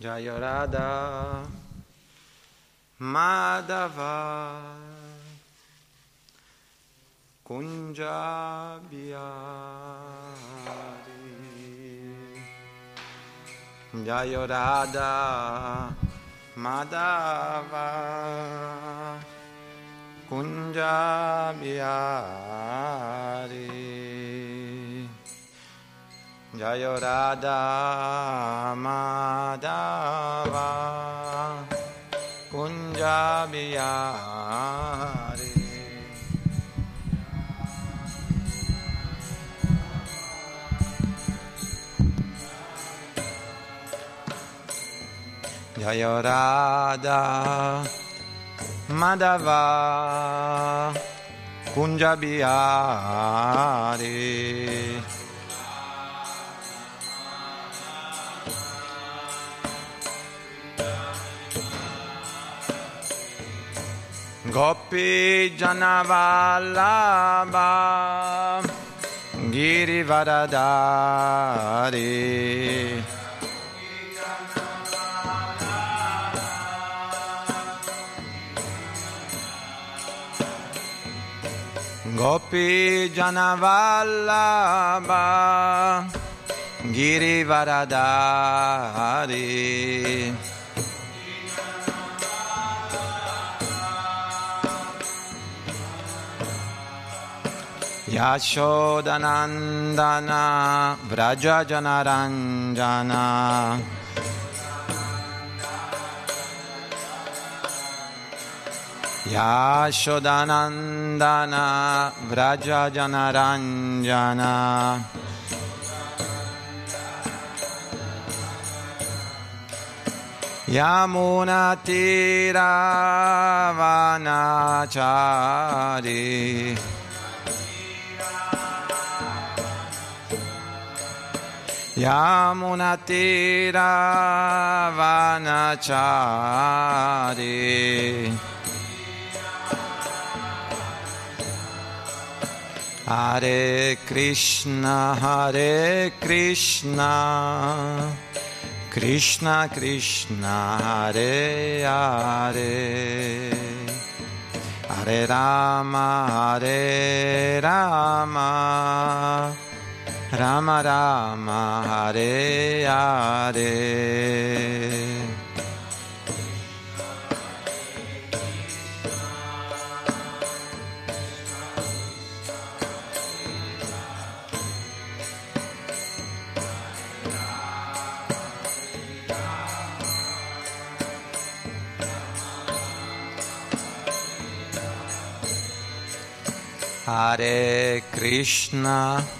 Jaya Radha Madhava Kunja Bihari Jaya Radha Madhava Kunja जय राधा माधवा कुञ्जाबिया जय राधा माधवा Kunjbihari Gopi Janavallabha Girivaradari Gopi Janavallabha Girivaradari Yashodanandana Vraja Janaranjana Yashodanandana Vraja Janaranjana Yamunatiravanachari Yamunatiravanachari Hare Krishna Hare Krishna. Krishna Krishna Hare Hare. Hare Rama Hare Rama Rama Rama Hare Hare. Hare Krishna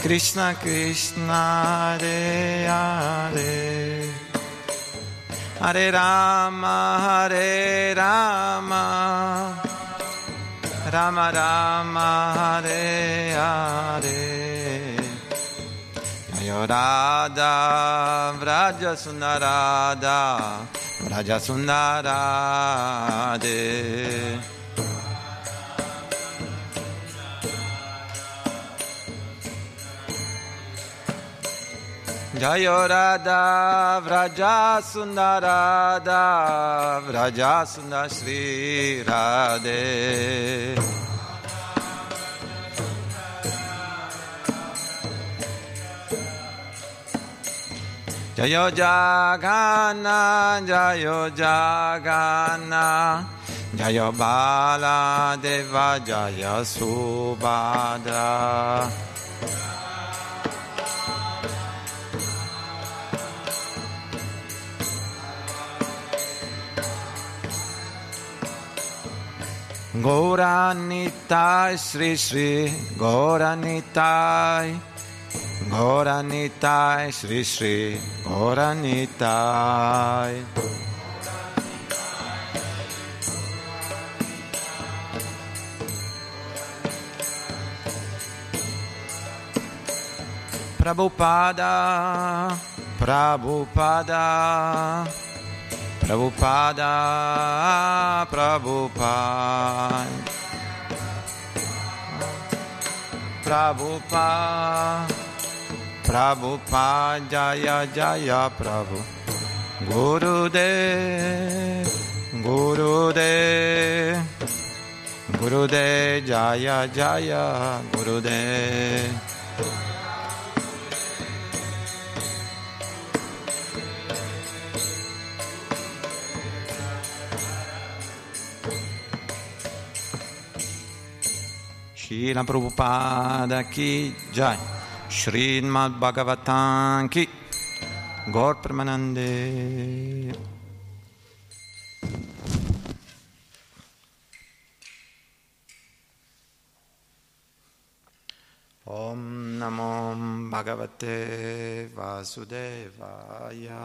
Krishna Krishna Hare Hare. Hare Rama Hare Rama. Rama Rama Hare Hare. Radha Vraja Sundarada Vraja जय राधा व्रजा सुन्दर राधा व्रजा सुन्दर श्री राधे जय जागाना जय जागाना जय बाला देवा जय सुबादा Gauranitai Sri Sri Gauranitai Gauranitai Sri Sri Gauranitai Prabhupada Prabhupada Prabhupada Prabhupada. Prabhupada Prabhupada Jaya Jaya Prabhu. Gurudev Gurudev. Gurudev Jaya Jaya Gurudev Srila Prabhupada ki Jai. Srimad Bhagavatam ki Gaur Pramanande Om Namo Bhagavate Vasudevaya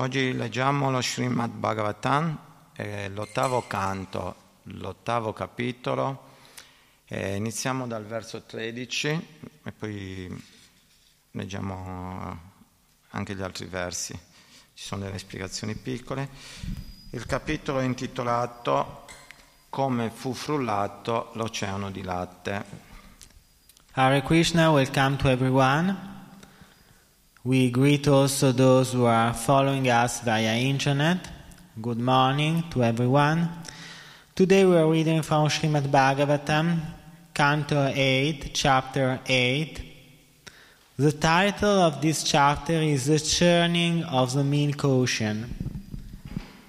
Oggi leggiamo lo Srimad Bhagavatam, eh, l'ottavo canto, l'ottavo capitolo. Eh, iniziamo dal verso 13 e poi leggiamo anche gli altri versi. Ci sono delle spiegazioni piccole. Il capitolo è intitolato Come fu frullato l'oceano di latte. Hare Krishna, welcome to everyone. We greet also those who are following us via internet. Good morning to everyone. Today we are reading from Srimad Bhagavatam, Canto 8, Chapter 8. The title of this chapter is The Churning of the Milk Ocean.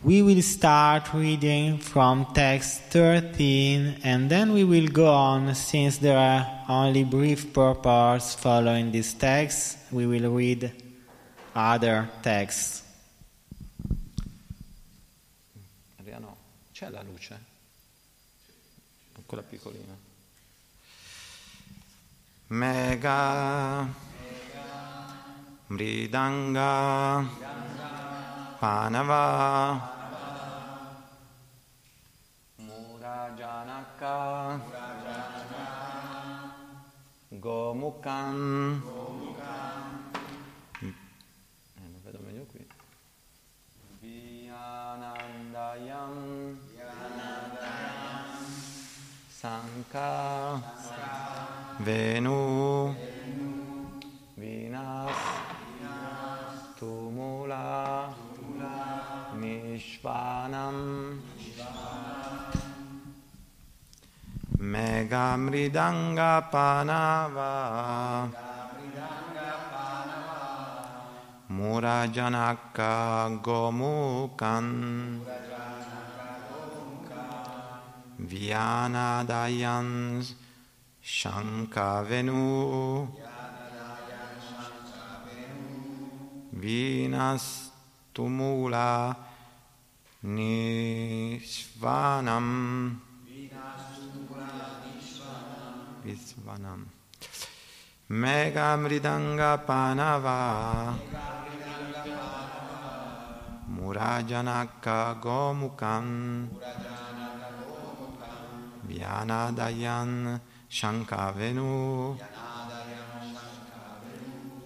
We will start reading from text 13 and then we will go on since there are only brief purports following this text. We will read other texts. Adriano, c'è la luce? Quella piccolina. Mega, Mridanga, Panava, Murajanaka, Gomukam, eh, non vedo meglio qui. Vianandayam, Sanka, Venu, Megamridanga Panava, Murajanaka Gomukan, Vyanadayan Shankavenu, Vinas Tumula Nishvanam Visvanam Megamridanga Panava Murajanaka Gomukam. Vyanadayan Shankavenu.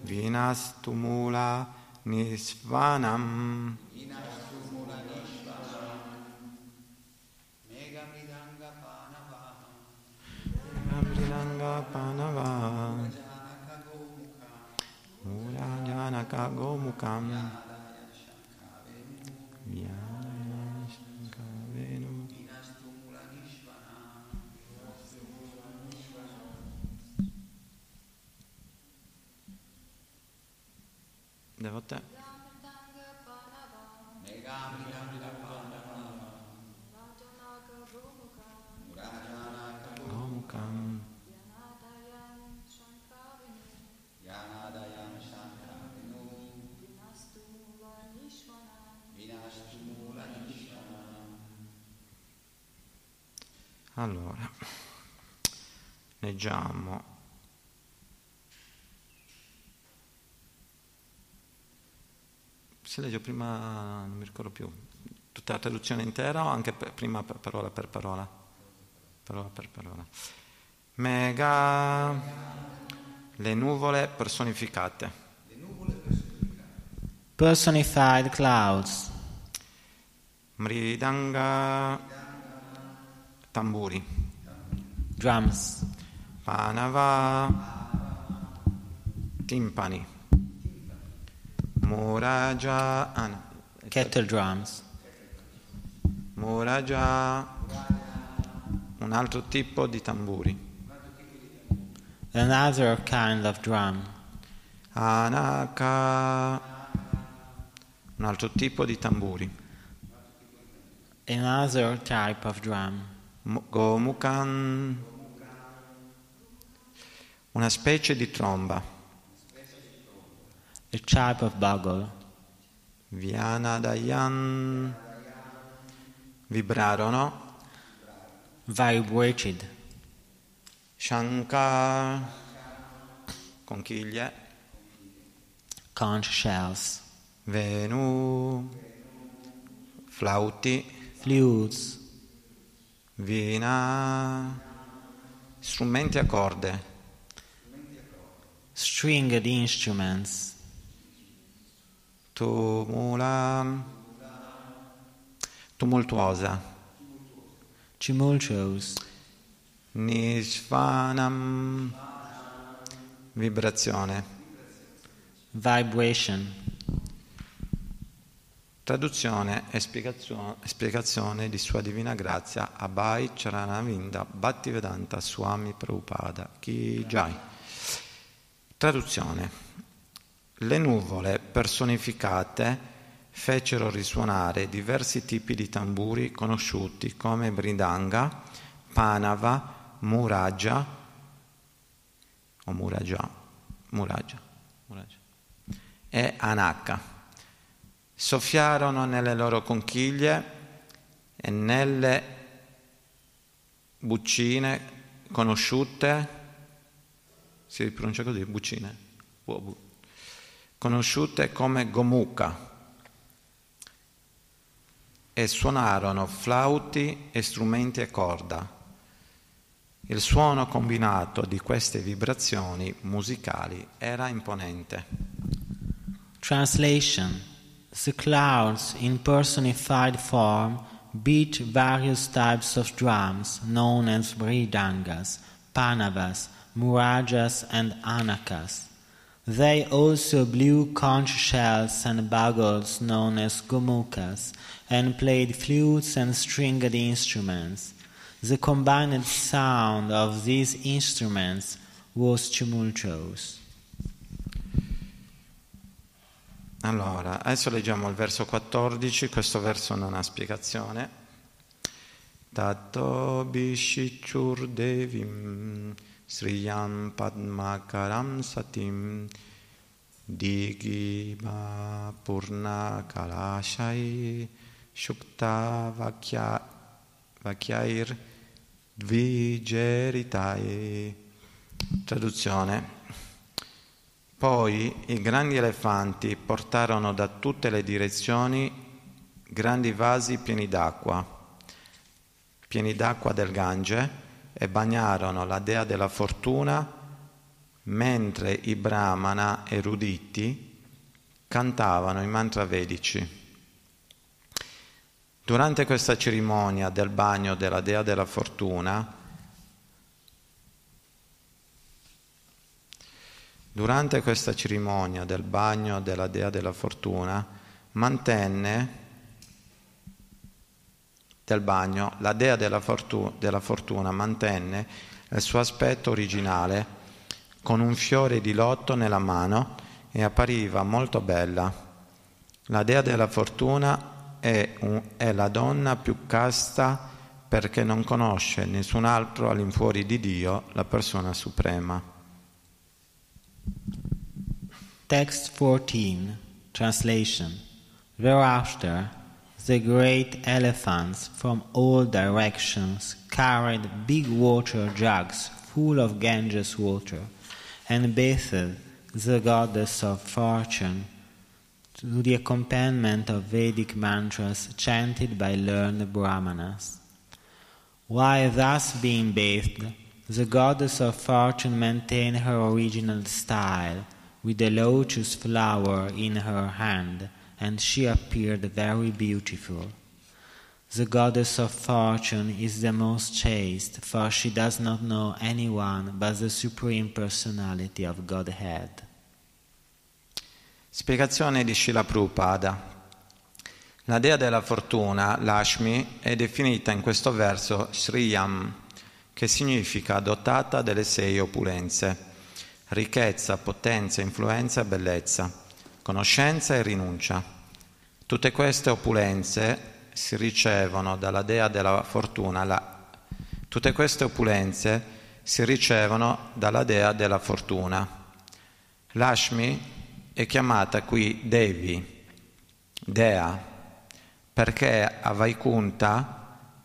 Vinastumula Nisvanam Panava Murajanaka Gomukam Vyaya Shankavenu Devote. Gomukam. Allora, leggiamo si legge prima, non mi ricordo più, tutta la traduzione intera o anche per- prima per- parola per parola? Parola per parola. Mega, le nuvole personificate. Personified clouds, Mridanga, tamburi. drums, Panava, timpani. Muraja, ah, no, kettle drums, Muraja, un altro tipo di tamburi. another kind of drum, Anaka, un altro tipo di tamburi. another type of drum, Gomukan, una specie di tromba. a type of bugle, Vyanadayan, vibrarono. vibrated, Shankar, conchiglie. conch shells, Venu, flauti, flutes, vina, strumenti a corde, stringed instruments, tumula, tumultuosa, tumultuous, nisvanam, vibrazione. vibration, Traduzione e spiegazione, di Sua Divina Grazia Abhay Charanavinda Bhaktivedanta Swami Prabhupada Ki Jai. Traduzione. Le nuvole personificate fecero risuonare diversi tipi di tamburi conosciuti come Bridanga, Panava, Muraja o Muraja, Muraja, Muraja e Anaka soffiarono nelle loro conchiglie e nelle buccine conosciute, si pronuncia così, buccine, conosciute come Gomuka, e suonarono flauti e strumenti a corda. Il suono combinato di queste vibrazioni musicali era imponente. Translation The clouds in personified form beat various types of drums known as vridangas, panavas, murajas, and anakas. They also blew conch shells and bugles known as gumukas and played flutes and stringed instruments. The combined sound of these instruments was tumultuous. Allora, adesso leggiamo il verso 14, questo verso non ha spiegazione. Tato Bishichur Devim Sriyam Padmakaram Satim Digiba Purna Kalashai Shukta Vakya, Vakyair Dvijeritai Traduzione poi i grandi elefanti portarono da tutte le direzioni grandi vasi pieni d'acqua, pieni d'acqua del Gange, e bagnarono la dea della fortuna mentre i brahmana eruditi cantavano i mantra vedici. Durante questa cerimonia del bagno della dea della fortuna, durante questa cerimonia del bagno della dea della fortuna, mantenne del bagno, la dea della, fortuna, della fortuna mantenne il suo aspetto originale con un fiore di lotto nella mano e appariva molto bella. La dea della fortuna è, un, è la donna più casta perché non conosce nessun altro all'infuori di Dio, la persona suprema. Text 14, translation. Thereafter, the great elephants from all directions carried big water jugs full of Ganges water and bathed the goddess of fortune to the accompaniment of Vedic mantras chanted by learned Brahmanas. While thus being bathed, the goddess of fortune maintained her original style, with the lotus flower in her hand, and she appeared very beautiful. The goddess of fortune is the most chaste, for she does not know anyone but the Supreme Personality of Godhead. Spiegazione di Shila Prabhupada. La dea della fortuna, Lashmi, è definita in questo verso Sriyam, che significa dotata delle sei opulenze, ricchezza, potenza, influenza e bellezza, conoscenza e rinuncia. Tutte queste opulenze si ricevono dalla dea della fortuna, la... tutte queste opulenze si ricevono dalla dea della fortuna. Lashmi è chiamata qui Devi, Dea, perché a Vaikunta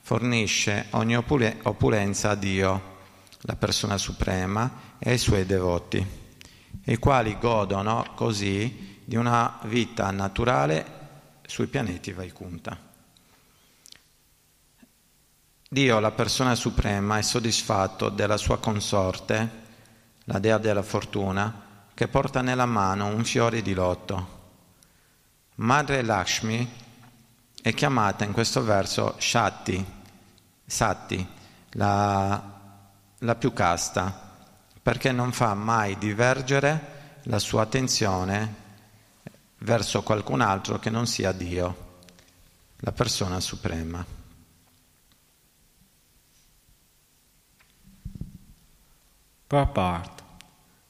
fornisce ogni opulenza a Dio, la persona suprema, e ai suoi devoti, i quali godono così di una vita naturale sui pianeti Vaikunta. Dio, la persona suprema, è soddisfatto della sua consorte, la dea della fortuna, che porta nella mano un fiore di lotto. Madre Lakshmi è chiamata in questo verso Shatti, Satti, la, la più casta, perché non fa mai divergere la sua attenzione verso qualcun altro che non sia Dio, la persona suprema. Purport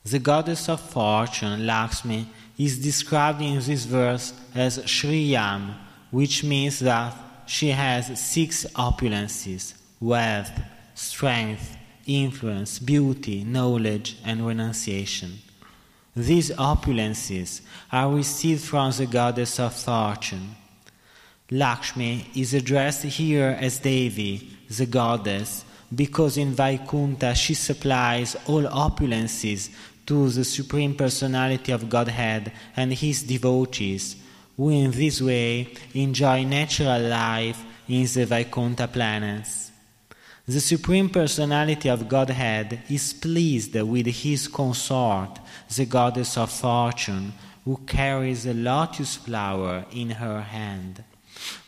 The goddess of fortune, Lakshmi, is described in this verse as Shriyam, which means that she has six opulences wealth, strength, influence, beauty, knowledge, and renunciation. These opulences are received from the goddess of fortune. Lakshmi is addressed here as Devi, the goddess, because in Vaikunta she supplies all opulences to the Supreme Personality of Godhead and His devotees, who in this way enjoy natural life in the Vaikuntha planets. The Supreme Personality of Godhead is pleased with His consort, the Goddess of Fortune, who carries a lotus flower in her hand.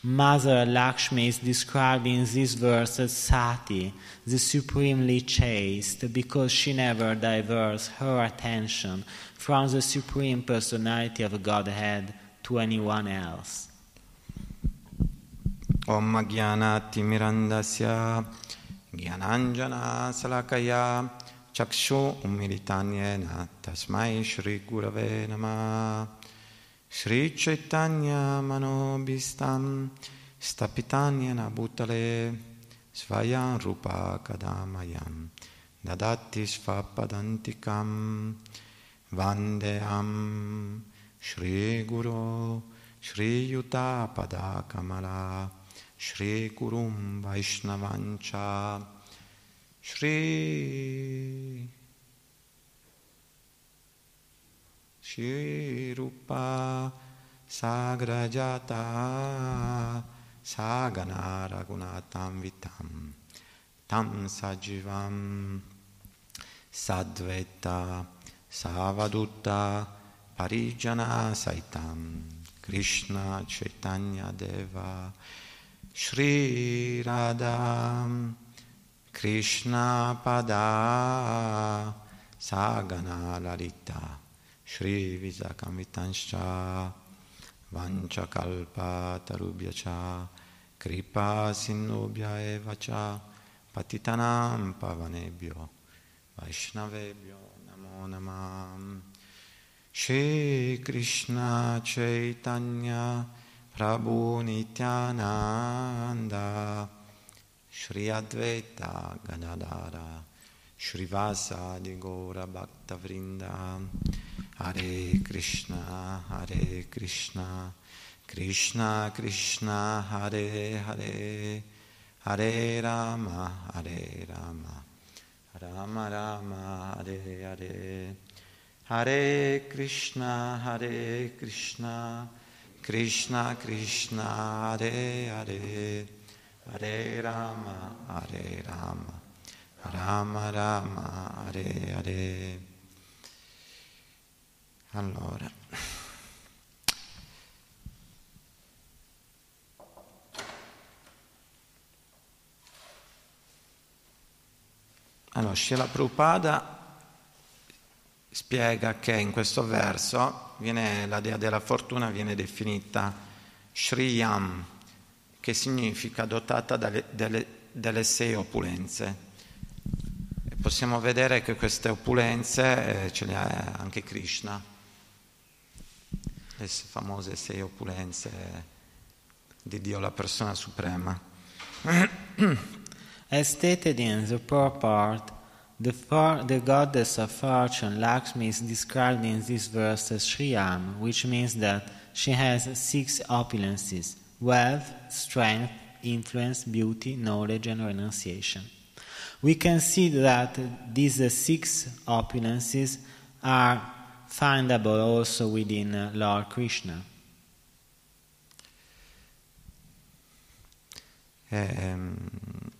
Mother Lakshmi is described in this verse as Sati, the supremely chaste, because she never diverts her attention from the Supreme Personality of Godhead to anyone else. Om Gyanati Mirandasya Gyananjana Salakaya Chakshu Umilitanyena Tasmai Shri Gurave Namah Sri Chaitanya Manobistam Stapitanyana Bhutale Svayam Rupa Kadamayam Dadati Svapadantikam Vandeam Shri Guru Shri Yuta Padakamala Shri Kurum Vaishnavancha Shri Shirupa Sagrajata Sagana Ragunatam Vitam tam sajivam sadveta savadutta parijana saitam Krishna Chaitanya Deva Shri Radha Krishna Pada Sagana Lalita Shri Visakamitanshcha Vanchakalpa Tarubhyacha Kripa Sinubhya Evacha Patitanam Pavanebhyo Vaishnavebhyo Namo Namam Shri Krishna Chaitanya Prabhu Nityananda Shri Advaita Gadadara Shri Vasadi Gora Bhakta Vrinda Hare Krishna Hare Krishna Krishna Krishna Hare Hare Hare Rama Hare Rama Rama Rama Hare Hare Hare Krishna Hare Krishna Krishna Krishna Hare Hare Hare Rama Hare Rama Rama Rama Hare Hare. Allora. Allora Srila Prabhupada spiega che in questo verso viene, la dea della fortuna viene definita Shriyam, che significa dotata dalle, delle, delle, sei opulenze. E possiamo vedere che queste opulenze eh, ce le ha anche Krishna, le famose sei opulenze di Dio, la persona suprema. As stated in the purport, The, for, the goddess of fortune, Lakshmi, is described in this verse as Shriyam, which means that she has six opulences wealth, strength, influence, beauty, knowledge, and renunciation. We can see that these six opulences are findable also within Lord Krishna. Um,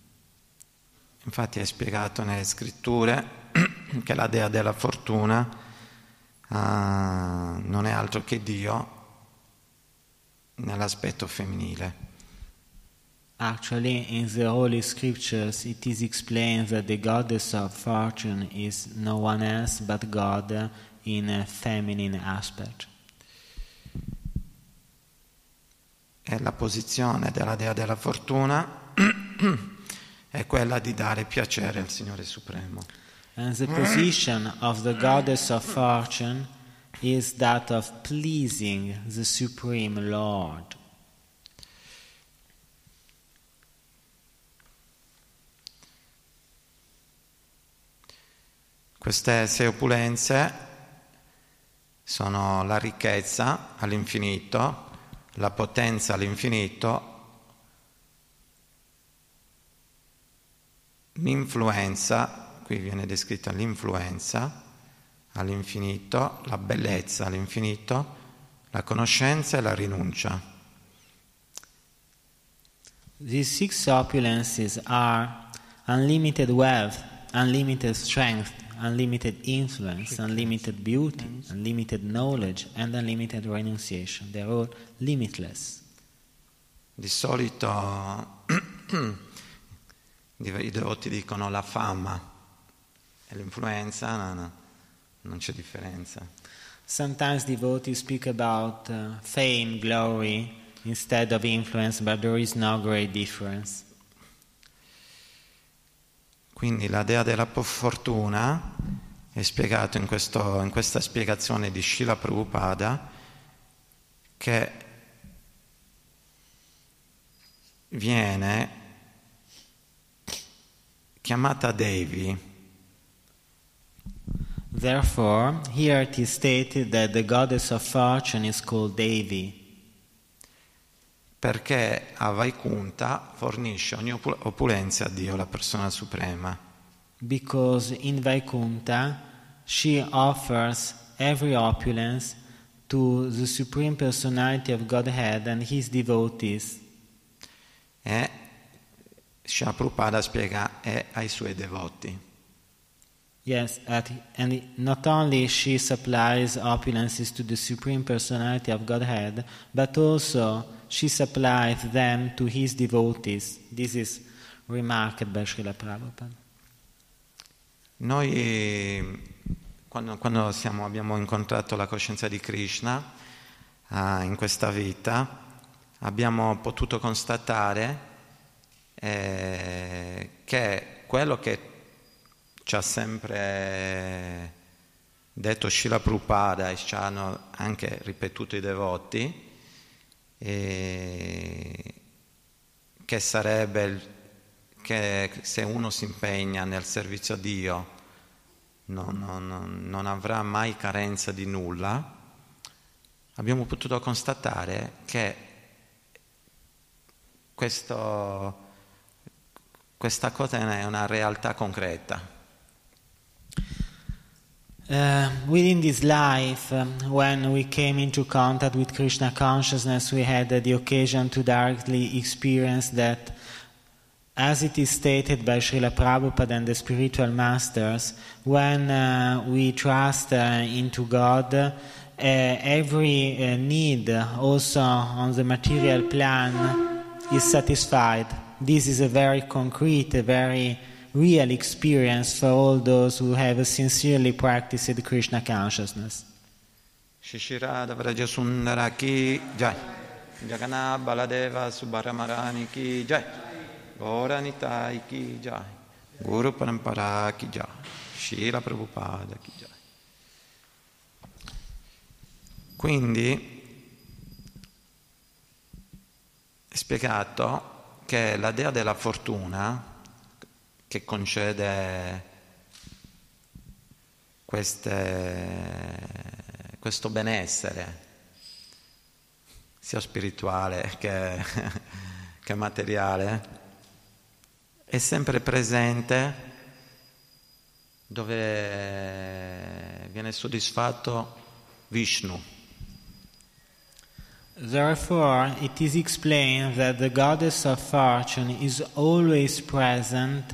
Infatti è spiegato nelle scritture che la dea della fortuna uh, non è altro che Dio nell'aspetto femminile. Actually, in the Holy Scriptures, it is explained that the goddess of fortune is no one else but God in a feminine aspect. È la posizione della dea della fortuna è quella di dare piacere al Signore Supremo. And the position of the goddess of fortune is that of pleasing the Supreme Lord. Queste sei opulenze sono la ricchezza all'infinito, la potenza all'infinito L'influenza, qui viene descritta l'influenza all'infinito, la bellezza all'infinito, la conoscenza e la rinuncia. These six opulences are unlimited wealth, unlimited strength, unlimited influence, unlimited beauty, unlimited knowledge, and unlimited renunciation. They are all limitless. Di solito i devoti dicono la fama e l'influenza, no, no, non c'è differenza. Sometimes devotees speak about uh, fame, glory instead of influence, but there is no great difference. Quindi la dea della fortuna è spiegato in, questo, in questa spiegazione di Srila Prabhupada che viene chiamata Devi. Therefore, here it is stated that the goddess of fortune is called Devi. Perché a Vaikunta fornisce ogni opulenza a Dio, la persona suprema. Because in Vaikunta she offers every opulence to the Supreme Personality of Godhead and his devotees. E Srila Prabhupada spiega è ai suoi devoti. Yes, at, and not only she supplies opulences to the Supreme Personality of Godhead, but also she supplies them to his devotees. This is remarked by Srila Prabhupada. Noi, quando, quando siamo, abbiamo incontrato la coscienza di Krishna uh, in questa vita, abbiamo potuto constatare eh, che quello che ci ha sempre detto Shila Prabhupada e ci hanno anche ripetuto i devoti, che sarebbe il, che se uno si impegna nel servizio a Dio non, non, non avrà mai carenza di nulla, abbiamo potuto constatare che questo, questa cosa è una realtà concreta. Uh, within this life, um, when we came into contact with Krishna consciousness, we had uh, the occasion to directly experience that, as it is stated by Srila Prabhupada and the spiritual masters, when uh, we trust uh, into God, uh, every uh, need, also on the material plan, is satisfied. This is a very concrete, a very real experience for all those who have sincerely practiced Krishna consciousness. Shishirada Vrajasundara ki jai. Jagannath Baladeva Subaramarani ki jai. Gauranitai ki jai. Guru Parampara ki jai. Shila Prabhupada ki jai. Quindi è spiegato che la dea della fortuna che concede queste, questo benessere, sia spirituale che, che materiale, è sempre presente dove viene soddisfatto Vishnu. Therefore, it is explained that the goddess of fortune is always present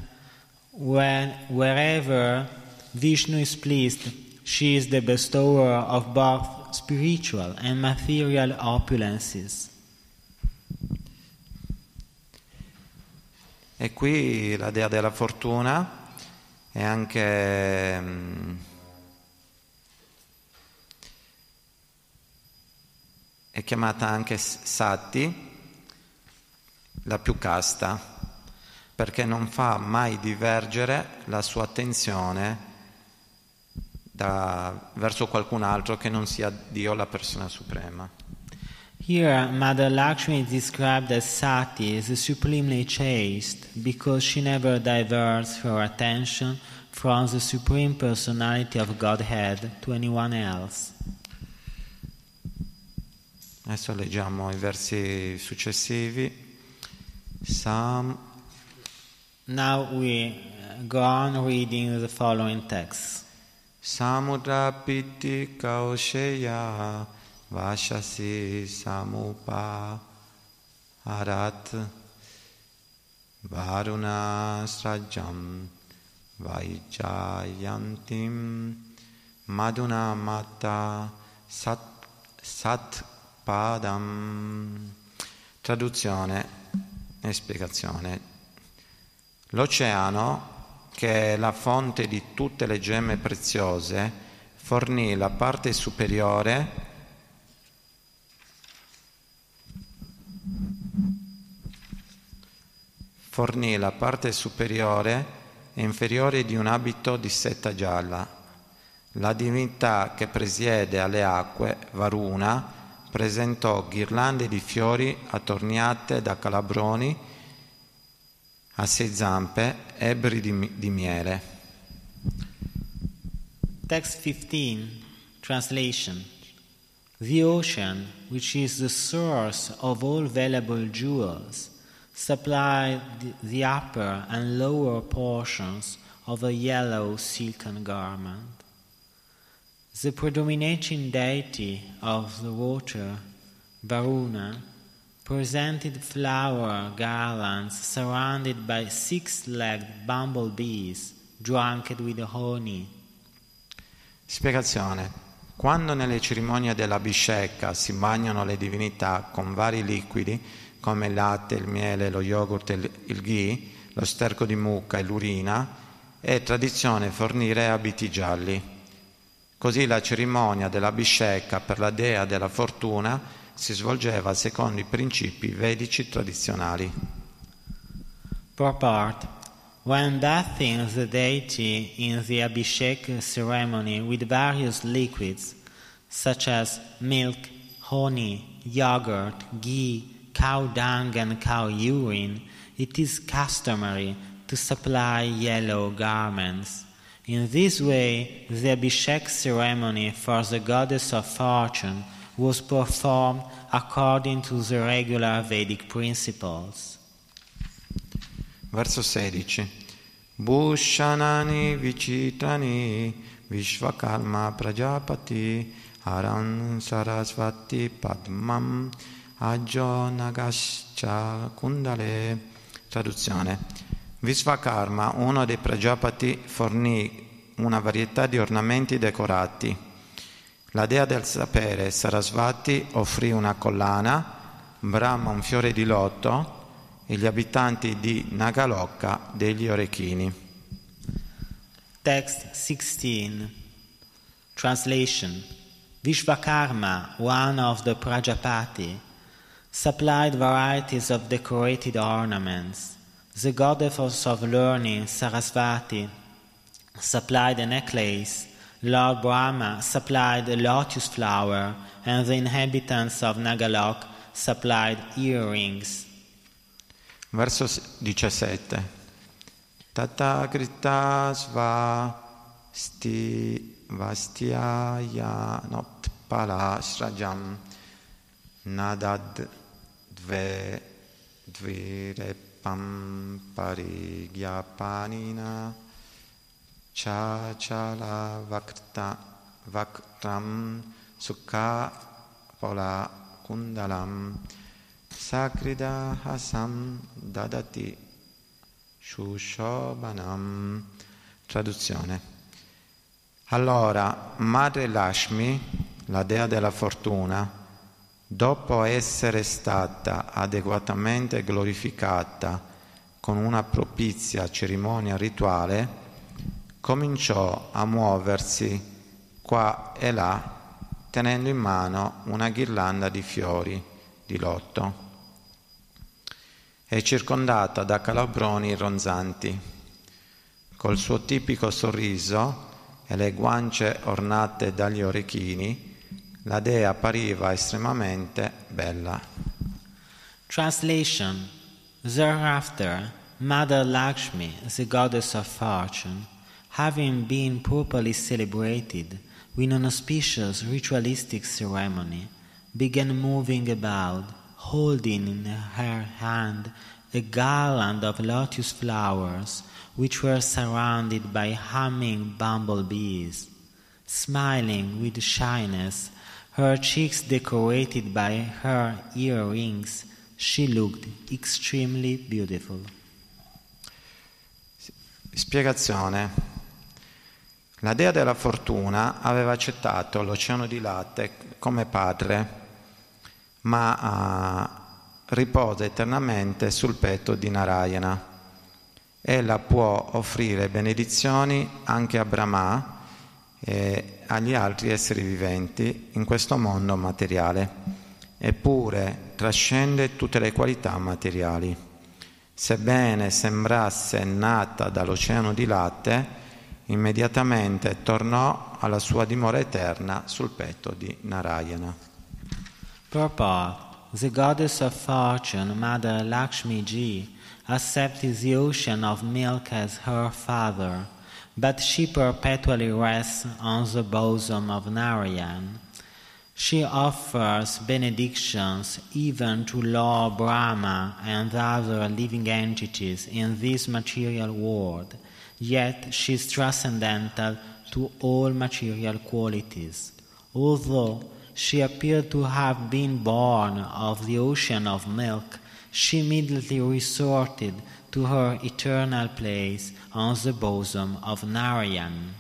when, wherever Vishnu is pleased, she is the bestower of both spiritual and material opulences. E qui la dea della fortuna è anche è chiamata anche Sati, la più casta perché non fa mai divergere la sua attenzione da, verso qualcun altro che non sia Dio, la persona suprema. Here, Mother Lakshmi is described as Sati, as supremely chaste, because she never diverts her attention from the Supreme Personality of Godhead to anyone else. Adesso leggiamo i versi successivi. Sam Now we go on reading the following texts. Samudra piti kausheya vashasi samupa arat varuna srajam vaijayantim maduna mata sat, sat padam traduzione e spiegazione L'oceano, che è la fonte di tutte le gemme preziose, fornì la parte superiore fornì la parte superiore e inferiore di un abito di setta gialla. La divinità che presiede alle acque, Varuna, presentò ghirlande di fiori attorniate da calabroni a sei zampe, ebbri di, di miele. Text 15, translation. The ocean, which is the source of all valuable jewels, supplied the upper and lower portions of a yellow silken garment. The predominating deity of the water, Varuna, presented flower garlands surrounded by six-legged bumblebees drunk with honey. Spiegazione. Quando nelle cerimonie della biscecca si bagnano le divinità con vari liquidi, come il latte, il miele, lo yogurt il ghee, lo sterco di mucca e l'urina, è tradizione fornire abiti gialli. Così la cerimonia della biscecca per la dea della fortuna si svolgeva secondo i principi vedici tradizionali. Purport When bathing the deity in the Abhishek ceremony with various liquids, such as milk, honey, yogurt, ghee, cow dung, and cow urine, it is customary to supply yellow garments. In this way, the Abhishek ceremony for the goddess of fortune was performed according to the regular Vedic principles. Verso 16. Bhushanani vichitrani Vishvakarma Prajapati Aran Sarasvati Padmam Ajo Nagascha Kundale Traduzione Vishvakarma, uno dei Prajapati, fornì una varietà di ornamenti decorati. La dea del sapere, Sarasvati, offrì una collana, Brahma un fiore di lotto e gli abitanti di Nagalokka degli orecchini. Text 16 Translation Vishvakarma, one of the Prajapati, supplied varieties of decorated ornaments. The goddess of learning, Sarasvati, supplied a necklace. Lord Brahma supplied a lotus flower, and the inhabitants of Nagalok supplied earrings. Verso 17. Tata krita svasti vastiaya notpala srajam nadad dve dvirepam parigyapanina cha chala vakta vaktam sukha pola kundalam sakrida hasam dadati shushobanam traduzione. Allora madre Lashmi la dea della fortuna dopo essere stata adeguatamente glorificata con una propizia cerimonia rituale cominciò a muoversi qua e là tenendo in mano una ghirlanda di fiori di lotto è circondata da calabroni ronzanti. Col suo tipico sorriso e le guance ornate dagli orecchini, la dea appariva estremamente bella. Translation Thereafter, Mother Lakshmi, the goddess of fortune, having been properly celebrated with an auspicious ritualistic ceremony, began moving about, holding in her hand a garland of lotus flowers which were surrounded by humming bumblebees. Smiling with shyness, her cheeks decorated by her earrings, she looked extremely beautiful. Spiegazione. La dea della fortuna aveva accettato l'oceano di latte come padre, ma uh, riposa eternamente sul petto di Narayana. Ella può offrire benedizioni anche a Brahma e agli altri esseri viventi in questo mondo materiale, eppure trascende tutte le qualità materiali. Sebbene sembrasse nata dall'oceano di latte, immediatamente tornò alla sua dimora eterna sul petto di Narayana. Purport The goddess of fortune, Mother Lakshmi Ji, accepted the ocean of milk as her father, but she perpetually rests on the bosom of Narayan. She offers benedictions even to Lord Brahma and other living entities in this material world, yet she is transcendental to all material qualities. Although she appeared to have been born of the ocean of milk, she immediately resorted to her eternal place on the bosom of Narayan.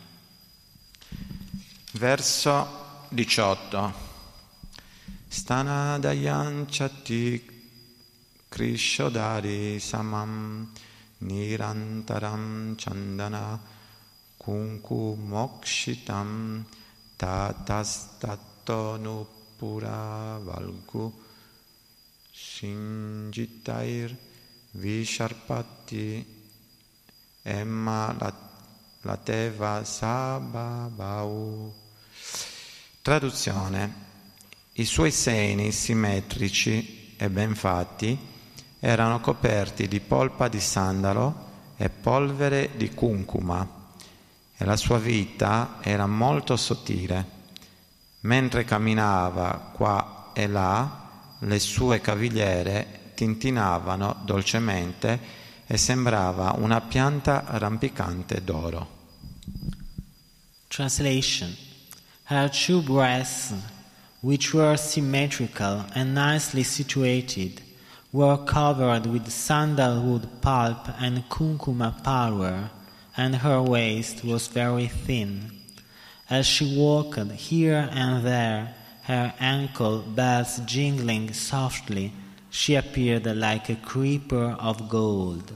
Verso 18. Stanadayanchati Krishodari Samam Nirantaram Chandana Kunkumokshitam Tatastattonupura Valgu Shinjitair Visharpati Emma Lateva Sababau Traduzione i suoi seni simmetrici e ben fatti erano coperti di polpa di sandalo e polvere di cuncuma e la sua vita era molto sottile. Mentre camminava qua e là, le sue cavigliere tintinavano dolcemente e sembrava una pianta rampicante d'oro. Translation Her two breasts which were symmetrical and nicely situated, were covered with sandalwood pulp and kunkuma powder, and her waist was very thin. As she walked here and there, her ankle bells jingling softly, she appeared like a creeper of gold.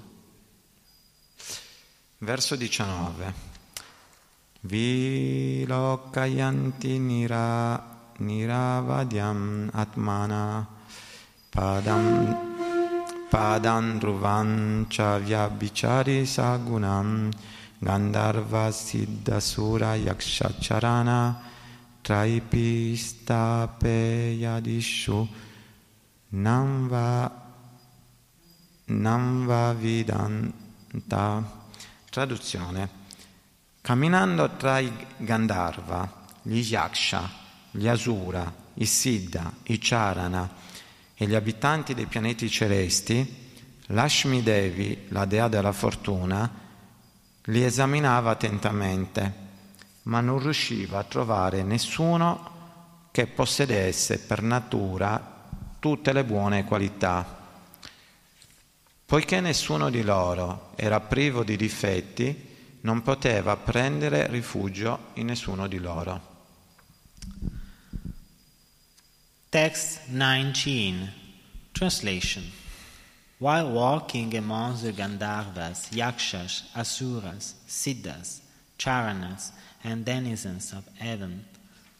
Verso 19. Vilokayanti nira niravadyam atmana padam padan ruvan cha vyabhichari sagunam gandharva siddhasura yaksha charana traipistape yadishu namva vidanta. Traduzione. Camminando tra i Gandharva gli Yaksha gli Asura, i Siddha, i Charana e gli abitanti dei pianeti celesti, Lashmi Devi, la dea della fortuna, li esaminava attentamente, ma non riusciva a trovare nessuno che possedesse per natura tutte le buone qualità. Poiché nessuno di loro era privo di difetti, non poteva prendere rifugio in nessuno di loro. Text 19 Translation While walking among the Gandharvas, Yakshas, Asuras, Siddhas, Charanas, and denizens of heaven,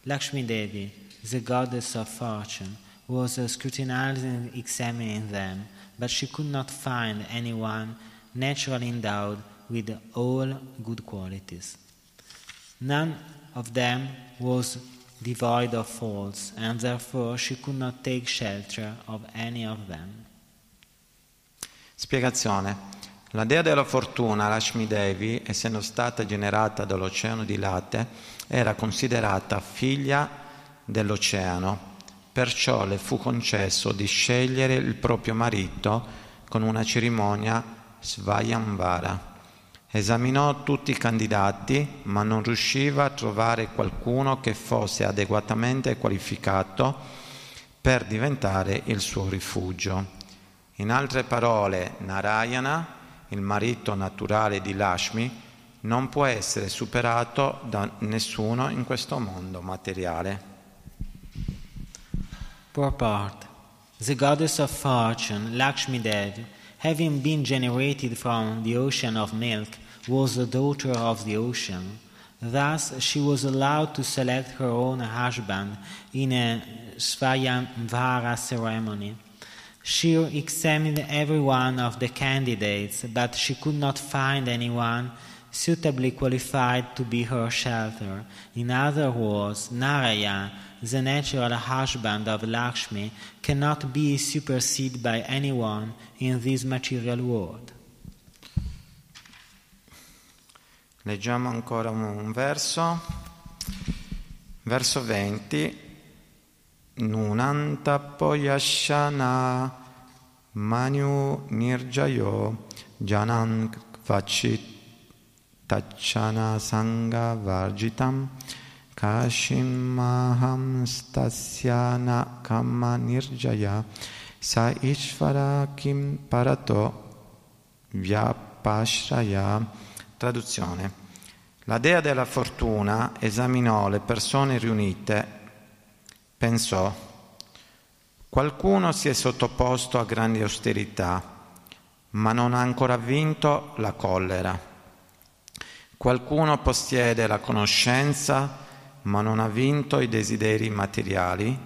Lakshmi Devi, the goddess of fortune, was scrutinizing and examining them, but she could not find anyone naturally endowed with all good qualities. None of them was devoid of faults, and therefore she could not take shelter of any of them. Spiegazione. La dea della fortuna, Lashmi Devi, essendo stata generata dall'oceano di latte, era considerata figlia dell'oceano, perciò le fu concesso di scegliere il proprio marito con una cerimonia svayamvara. Esaminò tutti i candidati, ma non riusciva a trovare qualcuno che fosse adeguatamente qualificato per diventare il suo rifugio. In altre parole, Narayana, il marito naturale di Lashmi, non può essere superato da nessuno in questo mondo materiale. Purport The goddess of fortune, Lakshmi Devi, having been generated from the ocean of milk, was the daughter of the ocean. Thus, she was allowed to select her own husband in a Svayamvara ceremony. She examined every one of the candidates, but she could not find anyone suitably qualified to be her shelter. In other words, Narayana, the natural husband of Lakshmi, cannot be superseded by anyone in this material world. Leggiamo ancora un verso, verso 20. Nunanta poyashana manu nirjayo janan vachit tachana sangha varjitam Kashimaham stasyana kama nirjaya sa ishvara kim parato vyapashraya. Traduzione. La dea della fortuna esaminò le persone riunite, pensò, qualcuno si è sottoposto a grandi austerità, ma non ha ancora vinto la collera. Qualcuno possiede la conoscenza, ma non ha vinto i desideri materiali.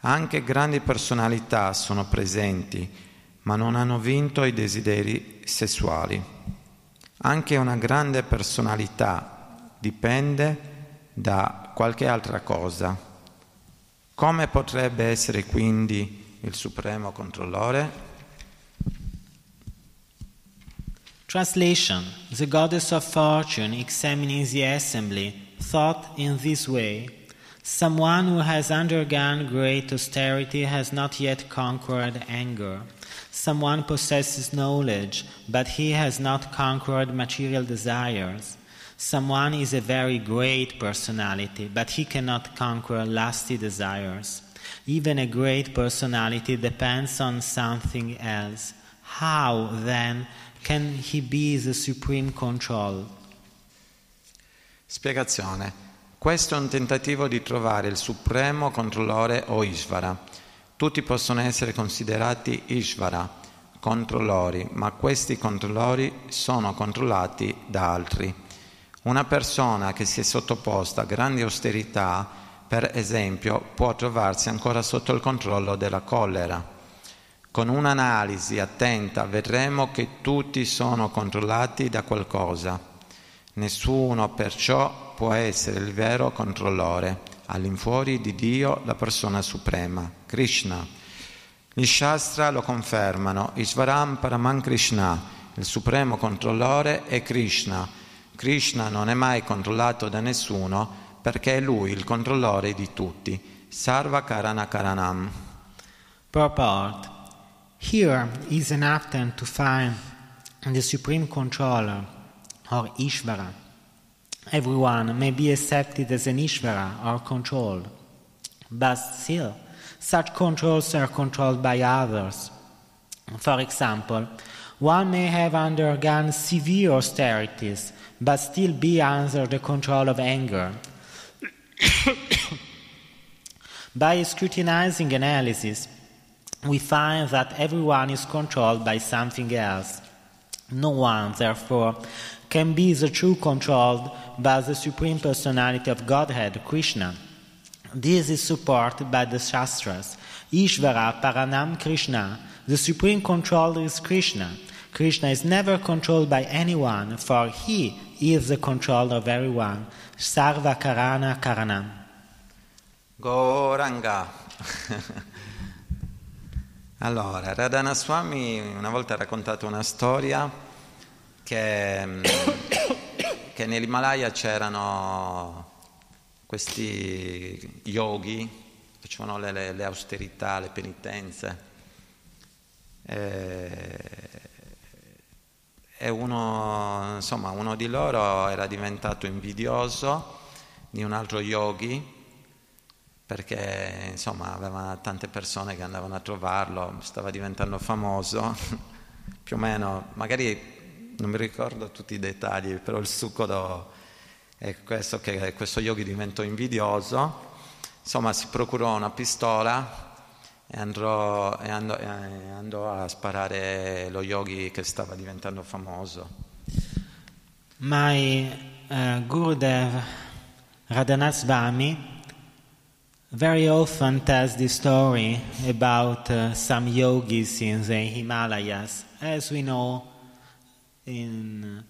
Anche grandi personalità sono presenti, ma non hanno vinto i desideri sessuali. Anche una grande personalità dipende da qualche altra cosa. Come potrebbe essere quindi il supremo controllore? Translation The goddess of fortune, examining the assembly, thought in this way Someone who has undergone great austerity has not yet conquered anger. Someone possesses knowledge, but he has not conquered material desires. Someone is a very great personality, but he cannot conquer lusty desires. Even a great personality depends on something else. How, then, can he be the supreme control? Spiegazione. Questo è un tentativo di trovare il supremo controllore o Ishvara. Tutti possono essere considerati Ishvara, controllori, ma questi controllori sono controllati da altri. Una persona che si è sottoposta a grandi austerità, per esempio, può trovarsi ancora sotto il controllo della collera. Con un'analisi attenta vedremo che tutti sono controllati da qualcosa. Nessuno perciò può essere il vero controllore, all'infuori di Dio la persona suprema, Krishna. Gli Shastra lo confermano, Isvaram Paraman Krishna, il supremo controllore è Krishna. Krishna non è mai controllato da nessuno perché è lui il controllore di tutti. Sarva Karana Karanam. Purport Here is an attempt to find the supreme controller or Ishvara. Everyone may be accepted as an Ishvara or controlled, but still, such controls are controlled by others. For example, one may have undergone severe austerities, but still be under the control of anger. by scrutinizing analysis, we find that everyone is controlled by something else. No one, therefore, can be the true controlled by the Supreme Personality of Godhead, Krishna. This is supported by the Shastras. Ishvara Paranam Krishna. The Supreme Controller is Krishna. Krishna is never controlled by anyone, for he is the controller of everyone. Sarva Karana Karanam. Goranga. Allora, Radhana Swami una volta ha raccontato una storia che, mm, che nell'Himalaya c'erano questi yogi, facevano le, le, le austerità, le penitenze. E, e uno, insomma, uno di loro era diventato invidioso di un altro yogi perché insomma aveva tante persone che andavano a trovarlo, stava diventando famoso, più o meno, magari non mi ricordo tutti i dettagli, però il succo è questo che questo yogi diventò invidioso, insomma si procurò una pistola e andò, e andò, e andò a sparare lo yogi che stava diventando famoso. My uh, Gurudev Radhanath Swami very often tells the story about uh, some yogis in the Himalayas. As we know, in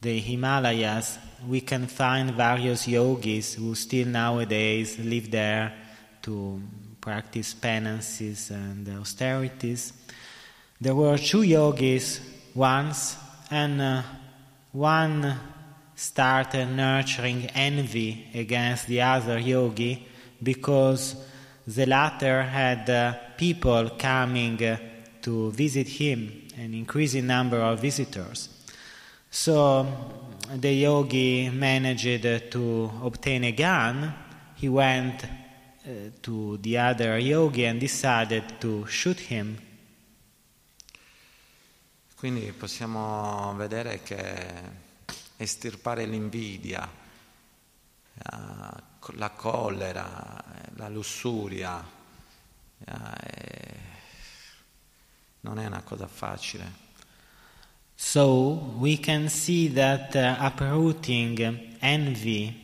the Himalayas, we can find various yogis who still nowadays live there to practice penances and austerities. There were two yogis once, and uh, one started nurturing envy against the other yogi because the latter had uh, people coming uh, to visit him, an increasing number of visitors. So the yogi managed to obtain a gun. He went uh, to the other yogi and decided to shoot him. Quindi possiamo vedere che estirpare l'invidia, la collera, la lussuria, eh, non è una cosa facile. So we can see that uh, uprooting envy,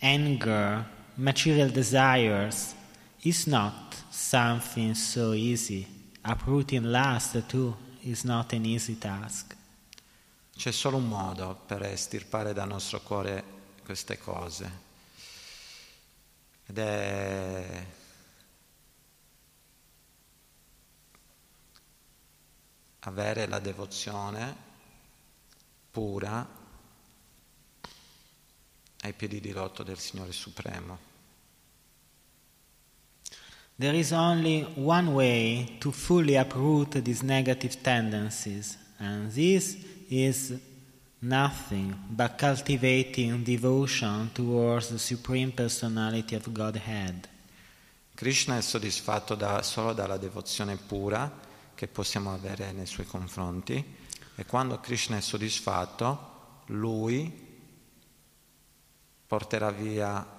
anger, material desires is not something so easy. Uprooting lust too is not an easy task. C'è solo un modo per estirpare dal nostro cuore queste cose ed è avere la devozione pura ai piedi di lotto del Signore Supremo. There is only one way to fully uproot these negative tendencies, and this is nothing but cultivating devotion towards the Supreme Personality of Godhead. Krishna è soddisfatto da, solo dalla devozione pura che possiamo avere nei suoi confronti e quando Krishna è soddisfatto, lui porterà via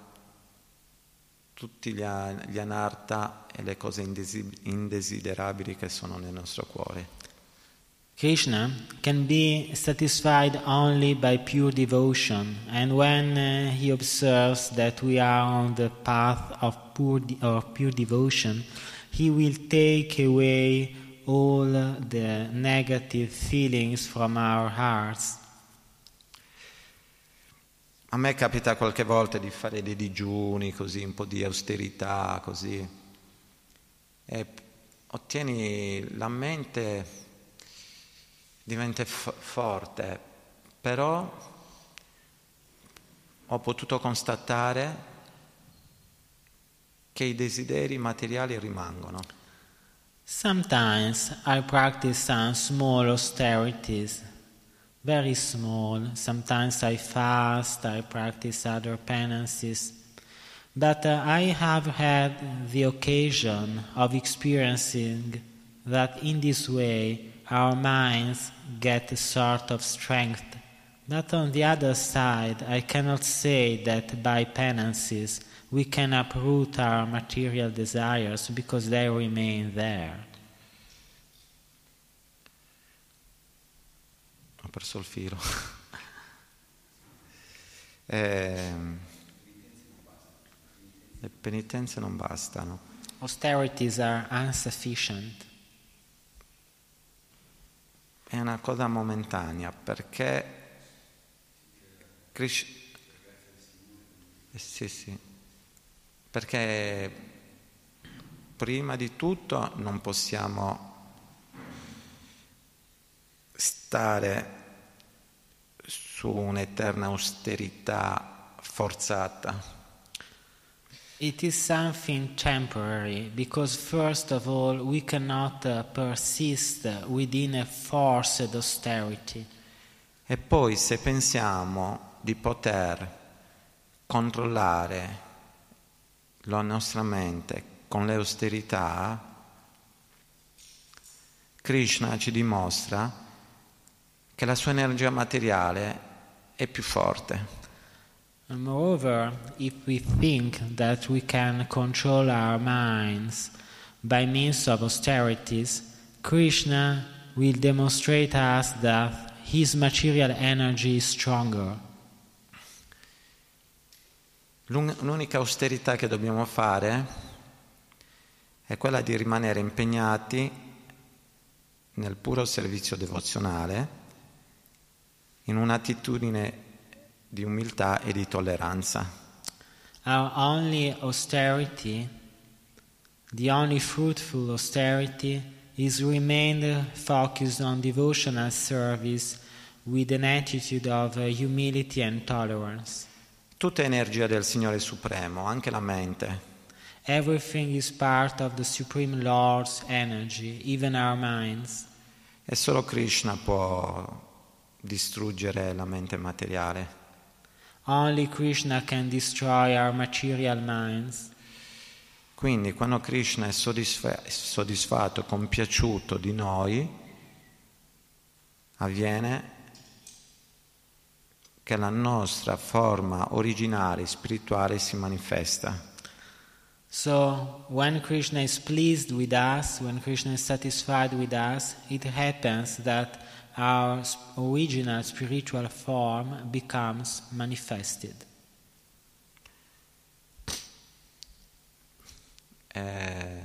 tutti gli, anarta e le cose indesiderabili che sono nel nostro cuore. Krishna can be satisfied only by pure devotion, and when uh, he observes that we are on the path of pure, de- of pure devotion, he will take away all the negative feelings from our hearts. A me capita qualche volta di fare dei digiuni, così, un po' di austerità, così. E ottieni la mente diventa f- forte, però ho potuto constatare che i desideri materiali rimangono. Sometimes I practice some small austerities, very small. Sometimes I fast, I practice other penances. But uh, I have had the occasion of experiencing that in this way our minds get a sort of strength. But on the other side, I cannot say that by penances we can uproot our material desires because they remain there. Ho perso il filo. eh, le penitenze non bastano. Austerities are insufficient. È una cosa momentanea perché Krishna... Eh, sì, sì. Perché prima di tutto non possiamo stare su un'eterna austerità forzata. It is something temporary because, first of all, we cannot uh, persist within a forced austerity. E poi se pensiamo di poter controllare la nostra mente con le austerità, Krishna ci dimostra che la sua energia materiale è più forte. Moreover, if we think that we can control our minds by means of austerities, Krishna will demonstrate us that his material energy is stronger. L'unica austerità che dobbiamo fare è quella di rimanere impegnati nel puro servizio devozionale, in un'attitudine di umiltà e di tolleranza. Our only austerity, the only fruitful austerity, is remain focused on devotional service with an attitude of uh, humility and tolerance. Tutta energia del Signore Supremo, anche la mente. Everything is part of the Supreme Lord's energy, even our minds. E solo Krishna può distruggere la mente materiale. Only Krishna can destroy our material minds. Quindi quando Krishna è soddisfa- soddisfatto, compiaciuto di noi, avviene che la nostra forma originale spirituale si manifesta. So, when Krishna is pleased with us, when Krishna is satisfied with us, it happens that our original spiritual form becomes manifested. Eh,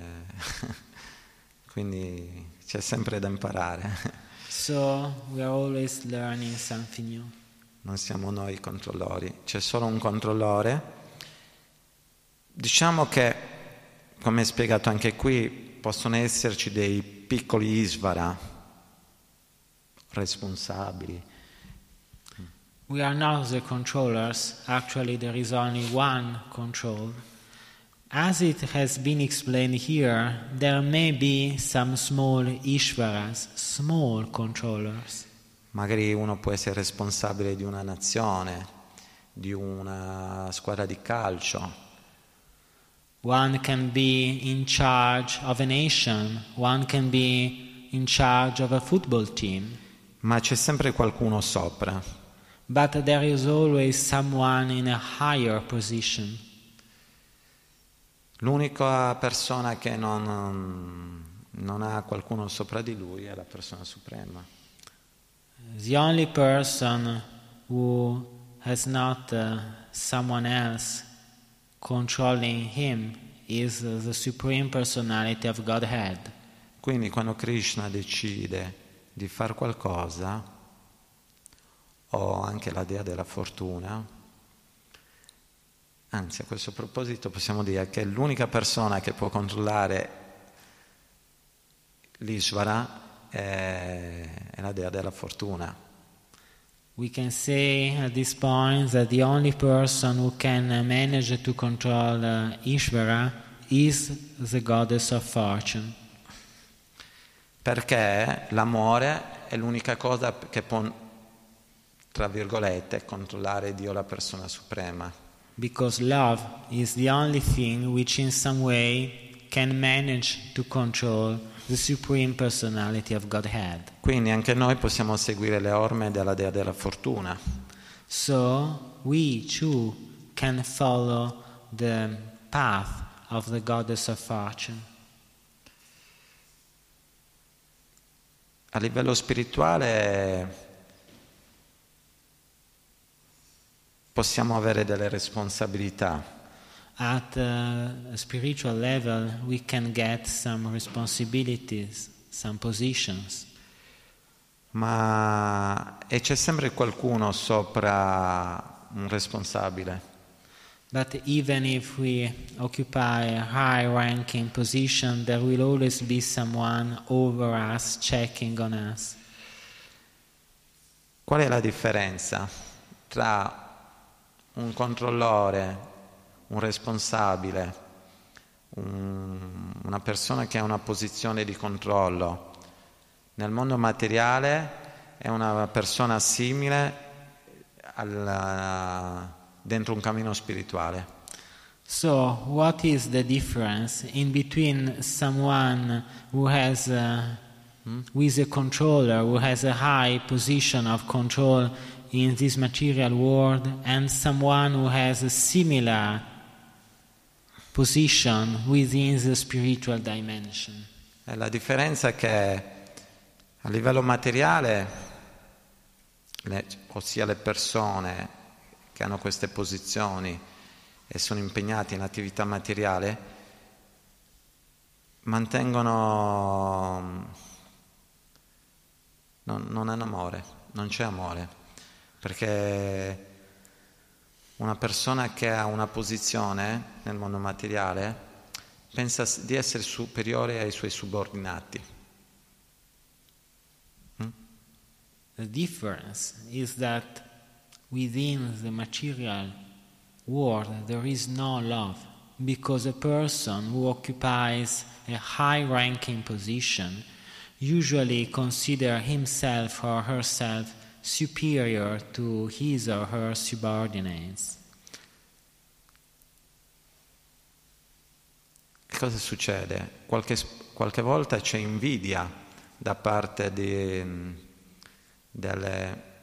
quindi c'è sempre da imparare. So, we are always learning something new. non siamo noi i controllori, c'è solo un controllore. Diciamo che, come spiegato anche qui, possono esserci dei piccoli isvara responsabili, We are not the controllers, actually, there is only one control. As it has been explained here, there may be some small Ishvaras, small controllers. magari uno può essere responsabile di una nazione, di una squadra di calcio, One can be in charge of a nation, one can be in charge of a football team, ma c'è sempre qualcuno sopra. but there is always someone in a higher position. L'unica persona che non, non ha qualcuno sopra di lui è la persona suprema. The only person who has not uh, someone else controlling him is uh, the Supreme Personality of Godhead. Quindi quando Krishna decide di fare qualcosa, o anche la dea della fortuna, anzi a questo proposito possiamo dire che l'unica persona che può controllare l'Ishvara è, è la dea della fortuna. We can say at this point that the only person who can manage to control uh, Ishvara is the goddess of fortune. Perché l'amore è l'unica cosa che può, tra virgolette, controllare Dio la persona suprema. Because love is the only thing which, in some way, can manage to control the Supreme Personality of Godhead. Quindi anche noi possiamo seguire le orme della dea della fortuna. So, we too can follow the path of the goddess of fortune. A livello spirituale possiamo avere delle responsabilità, At uh, a spiritual level, we can get some responsibilities, some positions. ma e c'è sempre qualcuno sopra un responsabile. But even if we occupy a high ranking position, there will always be someone over us checking on us. Qual è la differenza tra un controllore, un responsabile, un- una persona che ha una posizione di controllo nel mondo materiale è una persona simile alla- dentro un cammino spirituale? So, what is the difference in between someone who has, uh, who is a controller, who has a high position of control in this material world, and someone who has a similar position within the spiritual dimension? Eh, La differenza è che a livello materiale, le- ossia le persone che hanno queste posizioni e sono impegnati in attività materiale, mantengono... non, non hanno amore, non c'è amore, perché una persona che ha una posizione nel mondo materiale pensa di essere superiore ai suoi subordinati. The difference is that within the material world there is no love because a person who occupies a high ranking position usually consider himself or herself superior to his or her subordinates. Che cosa succede? Qualche, qualche volta c'è invidia da parte di, delle,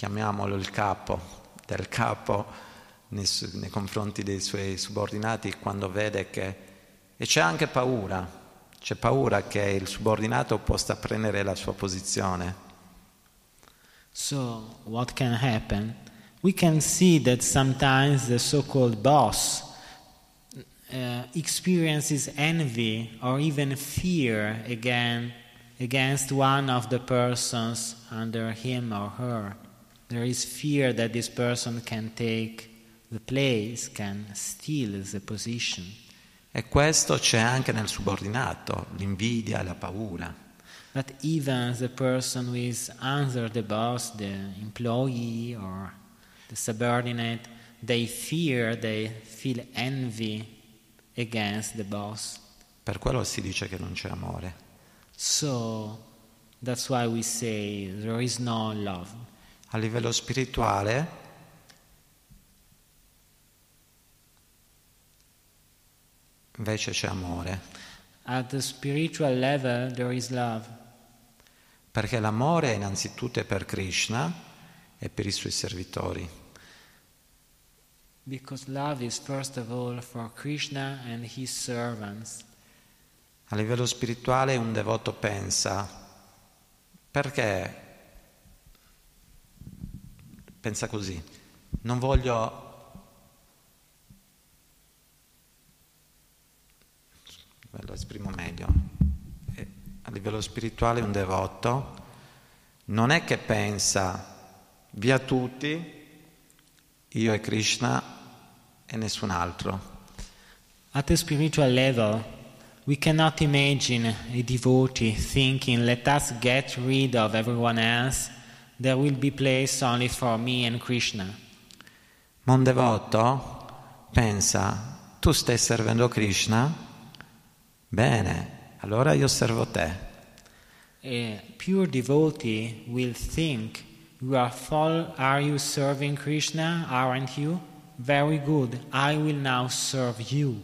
chiamiamolo il capo, del capo nei, nei confronti dei suoi subordinati quando vede che... E c'è anche paura, c'è paura che il subordinato possa prendere la sua posizione. So, what can happen? We can see that sometimes the so called boss uh, experiences envy or even fear again against one of the persons under him or her. There is fear that this person can take the place, can steal the position. E questo c'è anche nel subordinato, l'invidia e la paura. But even the person who is under the boss, the employee or the subordinate, they fear, they feel envy against the boss. Per quello si dice che non c'è amore. So that's why we say there is no love. A livello spirituale invece c'è amore. At the spiritual level there is love. Perché l'amore innanzitutto è per Krishna e per i suoi servitori. Because love is first of all for Krishna and his servants. A livello spirituale un devoto pensa, perché pensa così, non voglio, lo esprimo meglio, a livello spirituale un devoto non è che pensa via tutti, io e Krishna e nessun altro. At the spiritual level, we cannot imagine a devotee thinking, let us get rid of everyone else, there will be place only for me and Krishna. Ma un devoto pensa, tu stai servendo Krishna? Bene, allora io servo te. A pure devotee will think, you are, full, are you serving Krishna, aren't you? Very good, I will now serve you.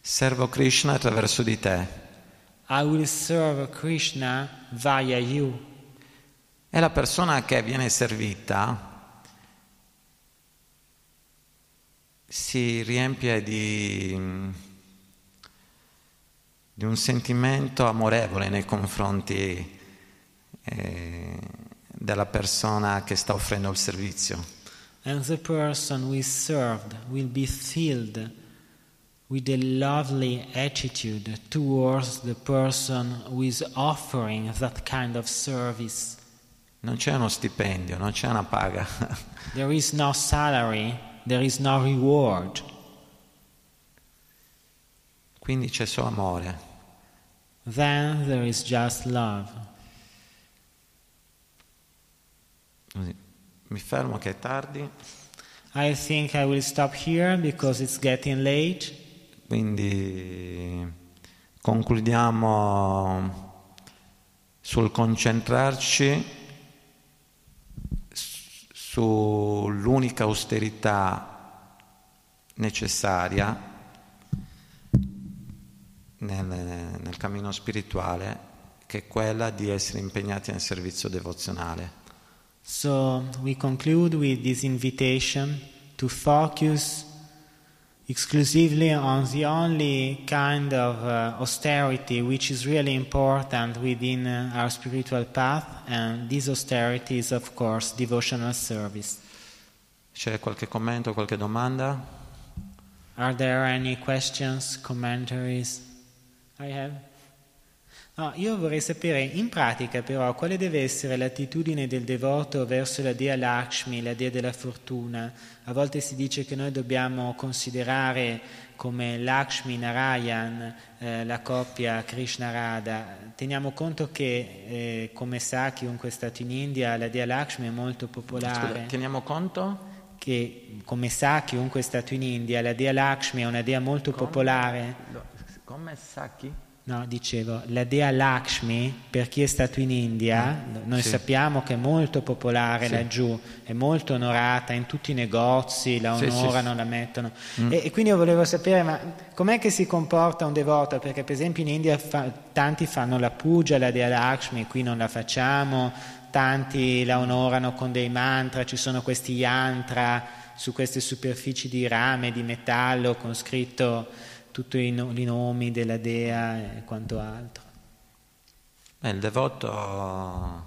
Servo Krishna attraverso di te. I will serve Krishna via you. E la persona che viene servita si riempie di, di un sentimento amorevole nei confronti eh, della persona che sta offrendo il servizio. and the person is served will be filled with a lovely attitude towards the person who is offering that kind of service. Non c'è uno stipendio, non c'è una paga. there is no salary, there is no reward. Quindi c'è solo amore. Then there is just love. Mi fermo che è tardi. I think I will stop here because it's getting late. Quindi concludiamo sul concentrarci sull'unica austerità necessaria nel, nel cammino spirituale, che è quella di essere impegnati nel servizio devozionale. So we conclude with this invitation to focus exclusively on the only kind of uh, austerity which is really important within uh, our spiritual path, and this austerity is, of course, devotional service. C'è qualche commento, qualche domanda? Are there any questions, commentaries? I have. No, io vorrei sapere in pratica però quale deve essere l'attitudine del devoto verso la dea Lakshmi, la dea della fortuna. A volte si dice che noi dobbiamo considerare come Lakshmi Narayan eh, la coppia Krishna-Radha. Teniamo conto che, eh, come sa chiunque è stato in India, la dea Lakshmi è molto popolare. Scusa, teniamo conto? Che, come sa chiunque è stato in India, la dea Lakshmi è una dea molto come, popolare. Come sa chi? No, dicevo, la dea Lakshmi, per chi è stato in India, noi Sì. sappiamo che è molto popolare Sì. laggiù, è molto onorata in tutti i negozi, la onorano, sì. la mettono. E, e quindi io volevo sapere, ma com'è che si comporta un devoto? Perché per esempio in India fa- tanti fanno la puja alla dea Lakshmi, qui non la facciamo, tanti la onorano con dei mantra, ci sono questi yantra su queste superfici di rame, di metallo, con scritto tutti i, no- i nomi della dea e quanto altro. Beh, il devoto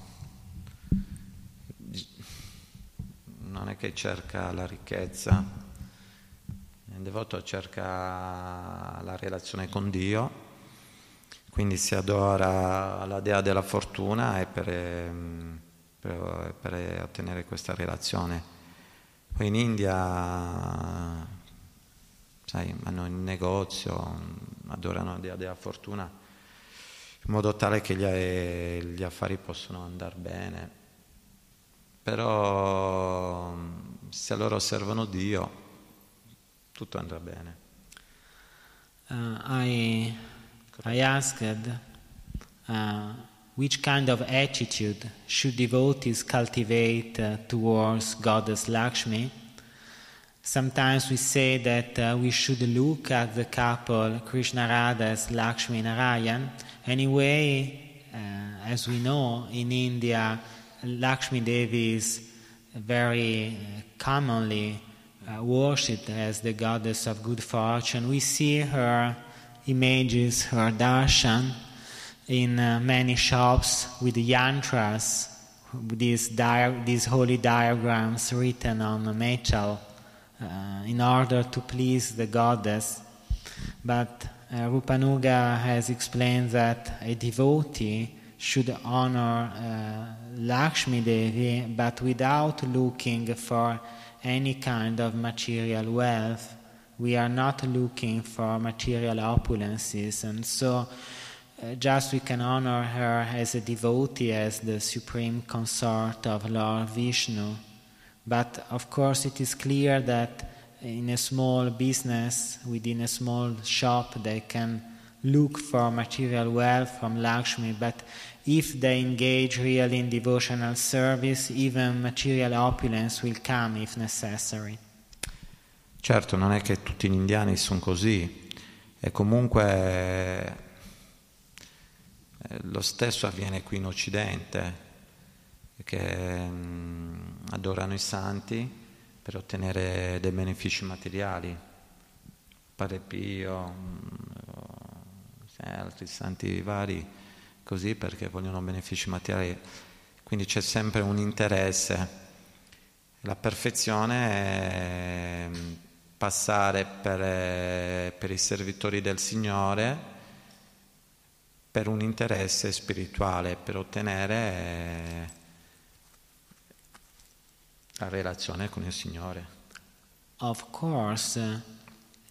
non è che cerca la ricchezza, il devoto cerca la relazione con Dio, quindi si adora la dea della fortuna e per, per- per ottenere questa relazione. Poi in India, sai, hanno il negozio, adorano la dea della fortuna in modo tale che gli, gli affari possono andare bene. Però se loro servono Dio, tutto andrà bene. Uh, I, I asked uh, which kind of attitude should devotees cultivate uh, towards Goddess Lakshmi. Sometimes we say that uh, we should look at the couple Krishna Radha as Lakshmi Narayan. Anyway, uh, as we know, in India, Lakshmi Devi is very uh, commonly uh, worshipped as the goddess of good fortune. We see her images, her darshan, in uh, many shops with yantras, these, these holy diagrams written on metal uh, in order to please the goddess. But uh, Rupanuga has explained that a devotee should honor uh, Lakshmi Devi, but without looking for any kind of material wealth. We are not looking for material opulences, and so uh, just we can honor her as a devotee, as the supreme consort of Lord Vishnu. But of course, it is clear that in a small business, within a small shop, they can look for material wealth from Lakshmi, but if they engage really in devotional service, even material opulence will come if necessary. Certo, non è che tutti gli indiani sono così, e comunque eh, lo stesso avviene qui in Occidente, che mm, adorano i santi per ottenere dei benefici materiali, Padre Pio, mm, e altri santi vari, così perché vogliono benefici materiali. Quindi c'è sempre un interesse. La perfezione è mm, passare per, eh, per i servitori del Signore per un interesse spirituale, per ottenere eh, la relazione con il Signore. Of course, uh,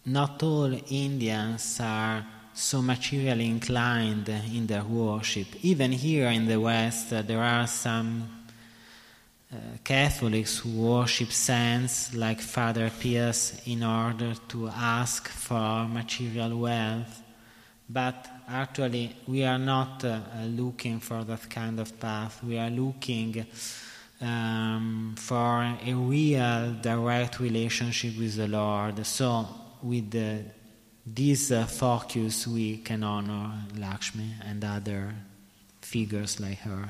not all Indians are so materially inclined in their worship. Even here in the West, uh, there are some uh, Catholics who worship saints like Father Pius in order to ask for material wealth. But actually, we are not uh, uh, looking for that kind of path. We are looking um, for a real direct relationship with the Lord. So, with uh, this uh, focus, we can honor Lakshmi and other figures like her.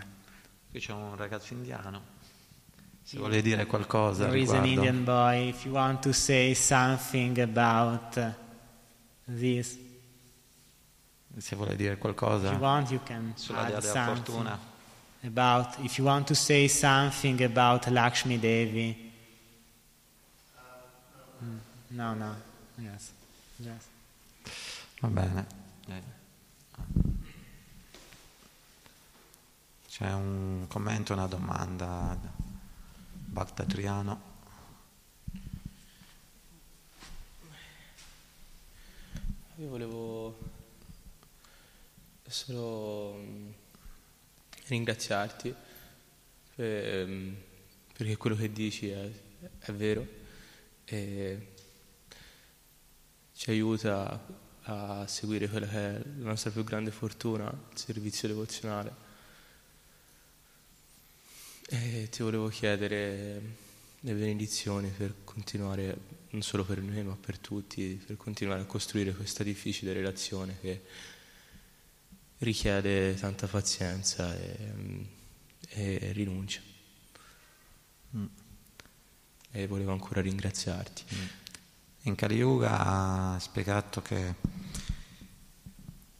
Qui c'è un ragazzo indiano, se vuole dire qualcosa There is an riguardo. Indian boy. If you want to say something about uh, this, Se vuole dire if qualcosa you want, you can sulla dea della something fortuna. About. If you want to say something about Lakshmi Devi. Mm, No, no. Yes. Yes. Va bene. C'è un commento, una domanda. Bhakta Triano. Io volevo solo ringraziarti mm, perché quello che dici è, è vero e ci aiuta a seguire quella che è la nostra più grande fortuna, il servizio devozionale. E ti volevo chiedere le benedizioni per continuare, non solo per noi, ma per tutti, per continuare a costruire questa difficile relazione che richiede tanta pazienza e, e rinuncia. Mm. E volevo ancora ringraziarti. Mm. In Kali Yuga ha spiegato che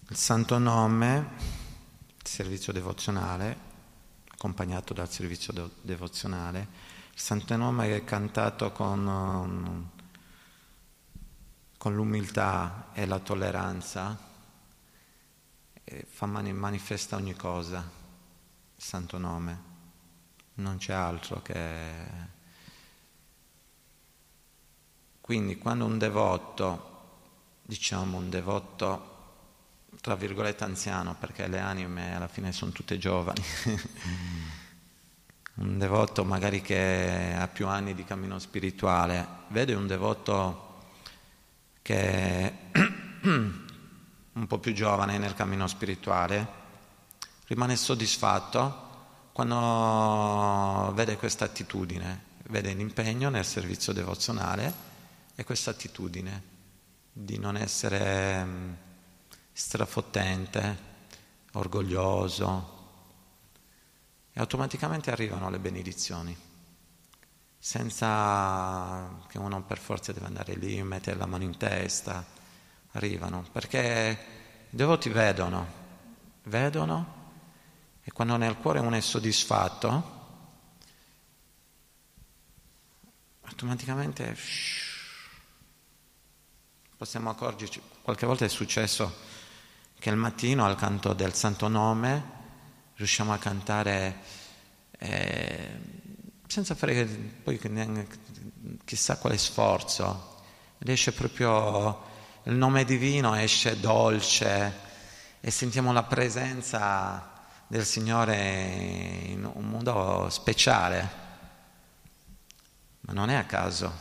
il santo nome, il servizio devozionale, accompagnato dal servizio de- devozionale, il santo nome è cantato con, um, con l'umiltà e la tolleranza, fa mani- manifesta ogni cosa, il santo nome, non c'è altro che quindi quando un devoto, diciamo un devoto tra virgolette anziano, perché le anime alla fine sono tutte giovani, un devoto magari che ha più anni di cammino spirituale, vede un devoto che un po' più giovane nel cammino spirituale, rimane soddisfatto quando vede questa attitudine, vede l'impegno nel servizio devozionale è questa attitudine di non essere mm, strafottente, orgoglioso, e automaticamente arrivano le benedizioni, senza che uno per forza deve andare lì, mettere la mano in testa, arrivano, perché i devoti vedono, vedono, e quando nel cuore uno è soddisfatto, automaticamente possiamo accorgerci, qualche volta è successo che il mattino al canto del Santo Nome riusciamo a cantare eh, senza fare poi chissà quale sforzo, ed esce proprio il nome divino, esce dolce e sentiamo la presenza del Signore in un modo speciale, ma non è a caso,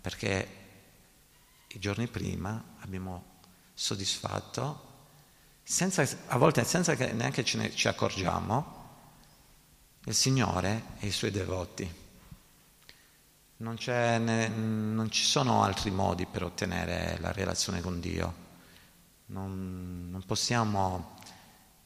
perché i giorni prima abbiamo soddisfatto, senza, a volte senza che neanche ce ne, ci accorgiamo, il Signore e i Suoi devoti. Non, ne, non, ci sono altri modi per ottenere la relazione con Dio. Non, non possiamo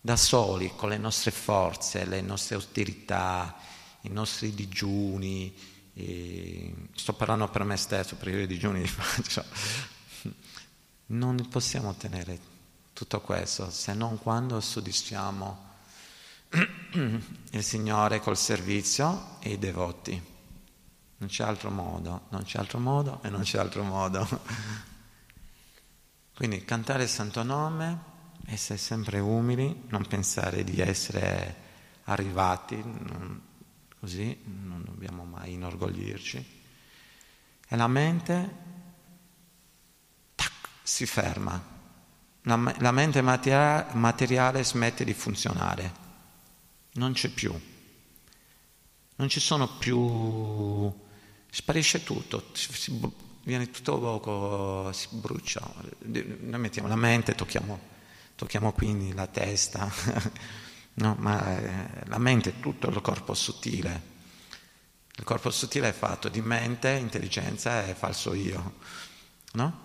da soli, con le nostre forze, le nostre austerità, i nostri digiuni, e sto parlando per me stesso, perché io i digiuni li faccio. Non possiamo ottenere tutto questo se non quando soddisfiamo il Signore col servizio e i devoti. Non c'è altro modo, non c'è altro modo e non c'è altro modo. Quindi cantare il Santo Nome, essere sempre umili, non pensare di essere arrivati, così non dobbiamo mai inorgoglirci. E la mente tac, si ferma, la, la mente materiale, materiale smette di funzionare, non c'è più, non ci sono più, sparisce tutto, si, viene tutto poco, si brucia. Noi mettiamo la mente, tocchiamo, tocchiamo quindi la testa. No, ma eh, la mente è tutto il corpo sottile. Il corpo sottile è fatto di mente, intelligenza e falso io. No?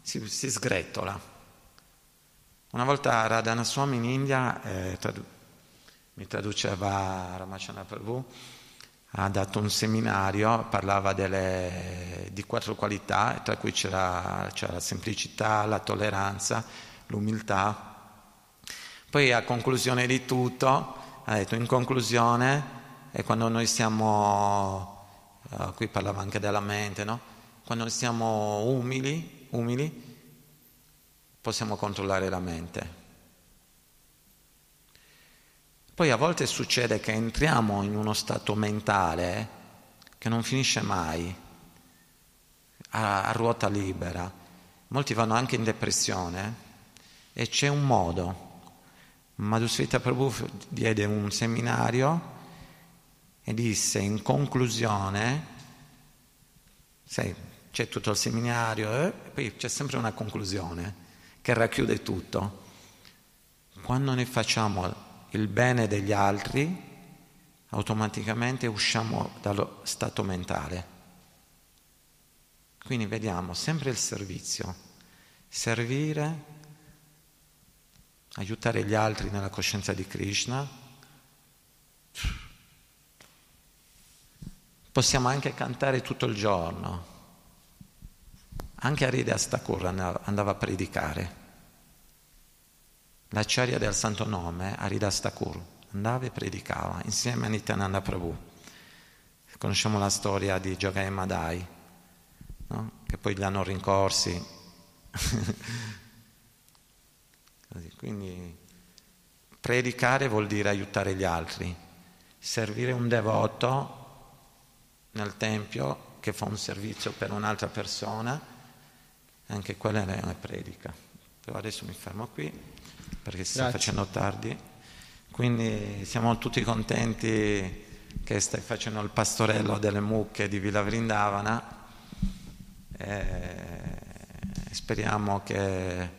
Si, si sgretola. Una volta Radhana Swami in India, eh, tradu- mi traduceva Ramachandra Prabhu, ha dato un seminario, parlava delle, di quattro qualità, tra cui c'era, c'era la semplicità, la tolleranza, l'umiltà poi a conclusione di tutto, ha detto in conclusione, e quando noi siamo, uh, qui parlava anche della mente, no? quando siamo umili, umili, possiamo controllare la mente. Poi a volte succede che entriamo in uno stato mentale che non finisce mai, a, a ruota libera. Molti vanno anche in depressione e c'è un modo Madhusvita Prabhu diede un seminario e disse in conclusione, sai, c'è tutto il seminario, eh, poi c'è sempre una conclusione, che racchiude tutto. Quando noi facciamo il bene degli altri, automaticamente usciamo dallo stato mentale. Quindi vediamo sempre il servizio, servire, aiutare gli altri nella coscienza di Krishna. Possiamo anche cantare tutto il giorno. Anche Arida Stakur andava a predicare. L'acciaria del Santo Nome, Arida Stakur, andava e predicava insieme a Nityananda Prabhu. Conosciamo la storia di Jogai Madai, no? che poi li hanno rincorsi. Quindi predicare vuol dire aiutare gli altri, servire un devoto nel Tempio che fa un servizio per un'altra persona, anche quella è una predica. Però adesso mi fermo qui perché si Grazie. sta facendo tardi. Quindi siamo tutti contenti che stai facendo il pastorello delle mucche di Villa Vrindavana e speriamo che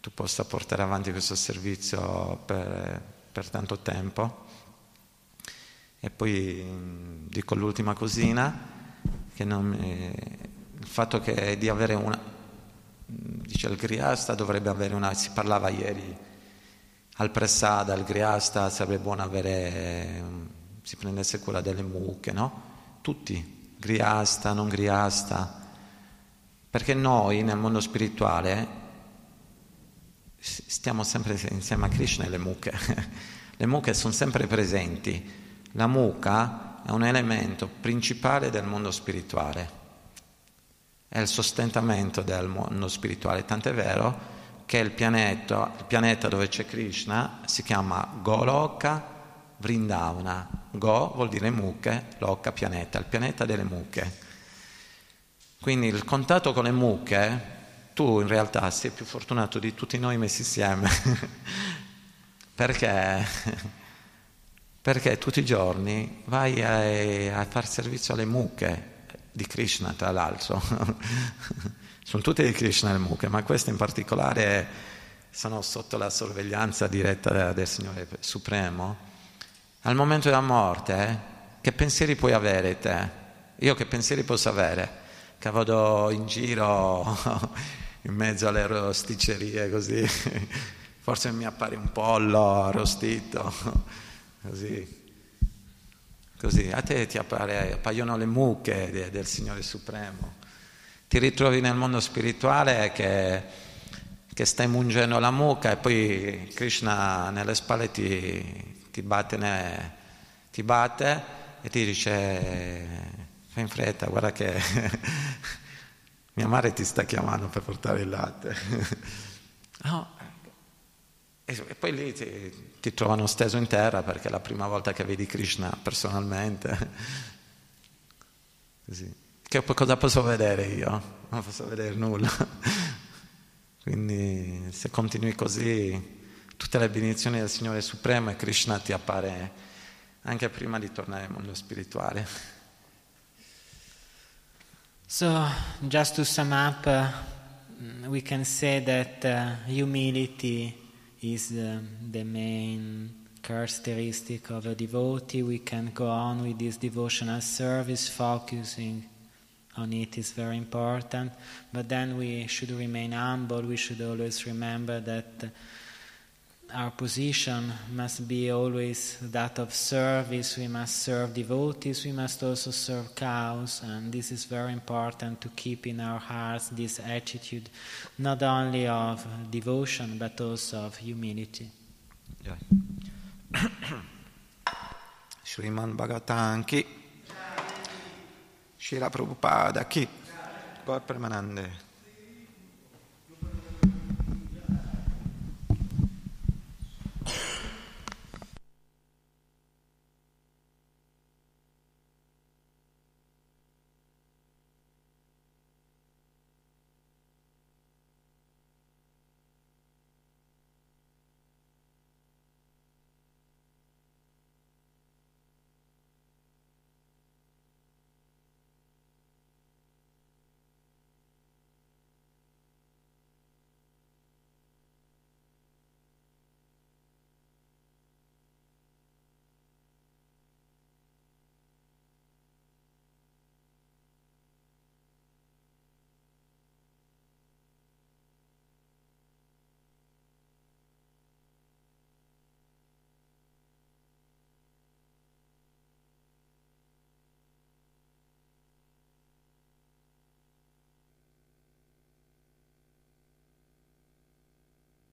tu possa portare avanti questo servizio per, per tanto tempo. E poi dico l'ultima cosina, che mi, il fatto che di avere una, dice il Griasta dovrebbe avere una, si parlava ieri al Pressada, al Griasta, sarebbe buono avere, si prendesse cura delle mucche, no? Tutti, Griasta, non Griasta, perché noi nel mondo spirituale stiamo sempre insieme a Krishna e le mucche. le mucche sono sempre presenti. La mucca è un elemento principale del mondo spirituale, è il sostentamento del mondo spirituale, tant'è vero che il pianeta, il pianeta dove c'è Krishna si chiama Goloka Vrindavana. Go vuol dire mucche, Loka pianeta, il pianeta delle mucche. Quindi il contatto con le mucche, tu in realtà sei più fortunato di tutti noi messi insieme. perché? Perché tutti i giorni vai a, a far servizio alle mucche di Krishna, tra l'altro. sono tutte di Krishna le mucche, ma queste in particolare sono sotto la sorveglianza diretta del Signore Supremo. Al momento della morte, che pensieri puoi avere te? Io che pensieri posso avere? Che vado in giro in mezzo alle rosticcerie così, forse mi appare un pollo arrostito, così. Così, a te ti appare, appaiono le mucche del Signore Supremo ti ritrovi nel mondo spirituale che, che stai mungendo la mucca e poi Krishna nelle spalle ti, ti, batte, ti batte e ti dice fai in fretta, guarda che mia madre ti sta chiamando per portare il latte. no. E poi lì ti, ti, trovano steso in terra perché è la prima volta che vedi Krishna personalmente. Così. Che cosa posso vedere io? Non posso vedere nulla. Quindi se continui così, tutte le benedizioni del Signore Supremo e Krishna ti appare anche prima di tornare al mondo spirituale. So, just to sum up, uh, we can say that uh, humility is uh, the main characteristic of a devotee. We can go on with this devotional service focusing on it is very important. But then we should remain humble. We should always remember that our position must be always that of service. We must serve devotees. We must also serve cows. And this is very important to keep in our hearts this attitude, not only of devotion, but also of humility. Sriman Bhagavatanki Shila Prabhupada, chi? Gaur Premanande.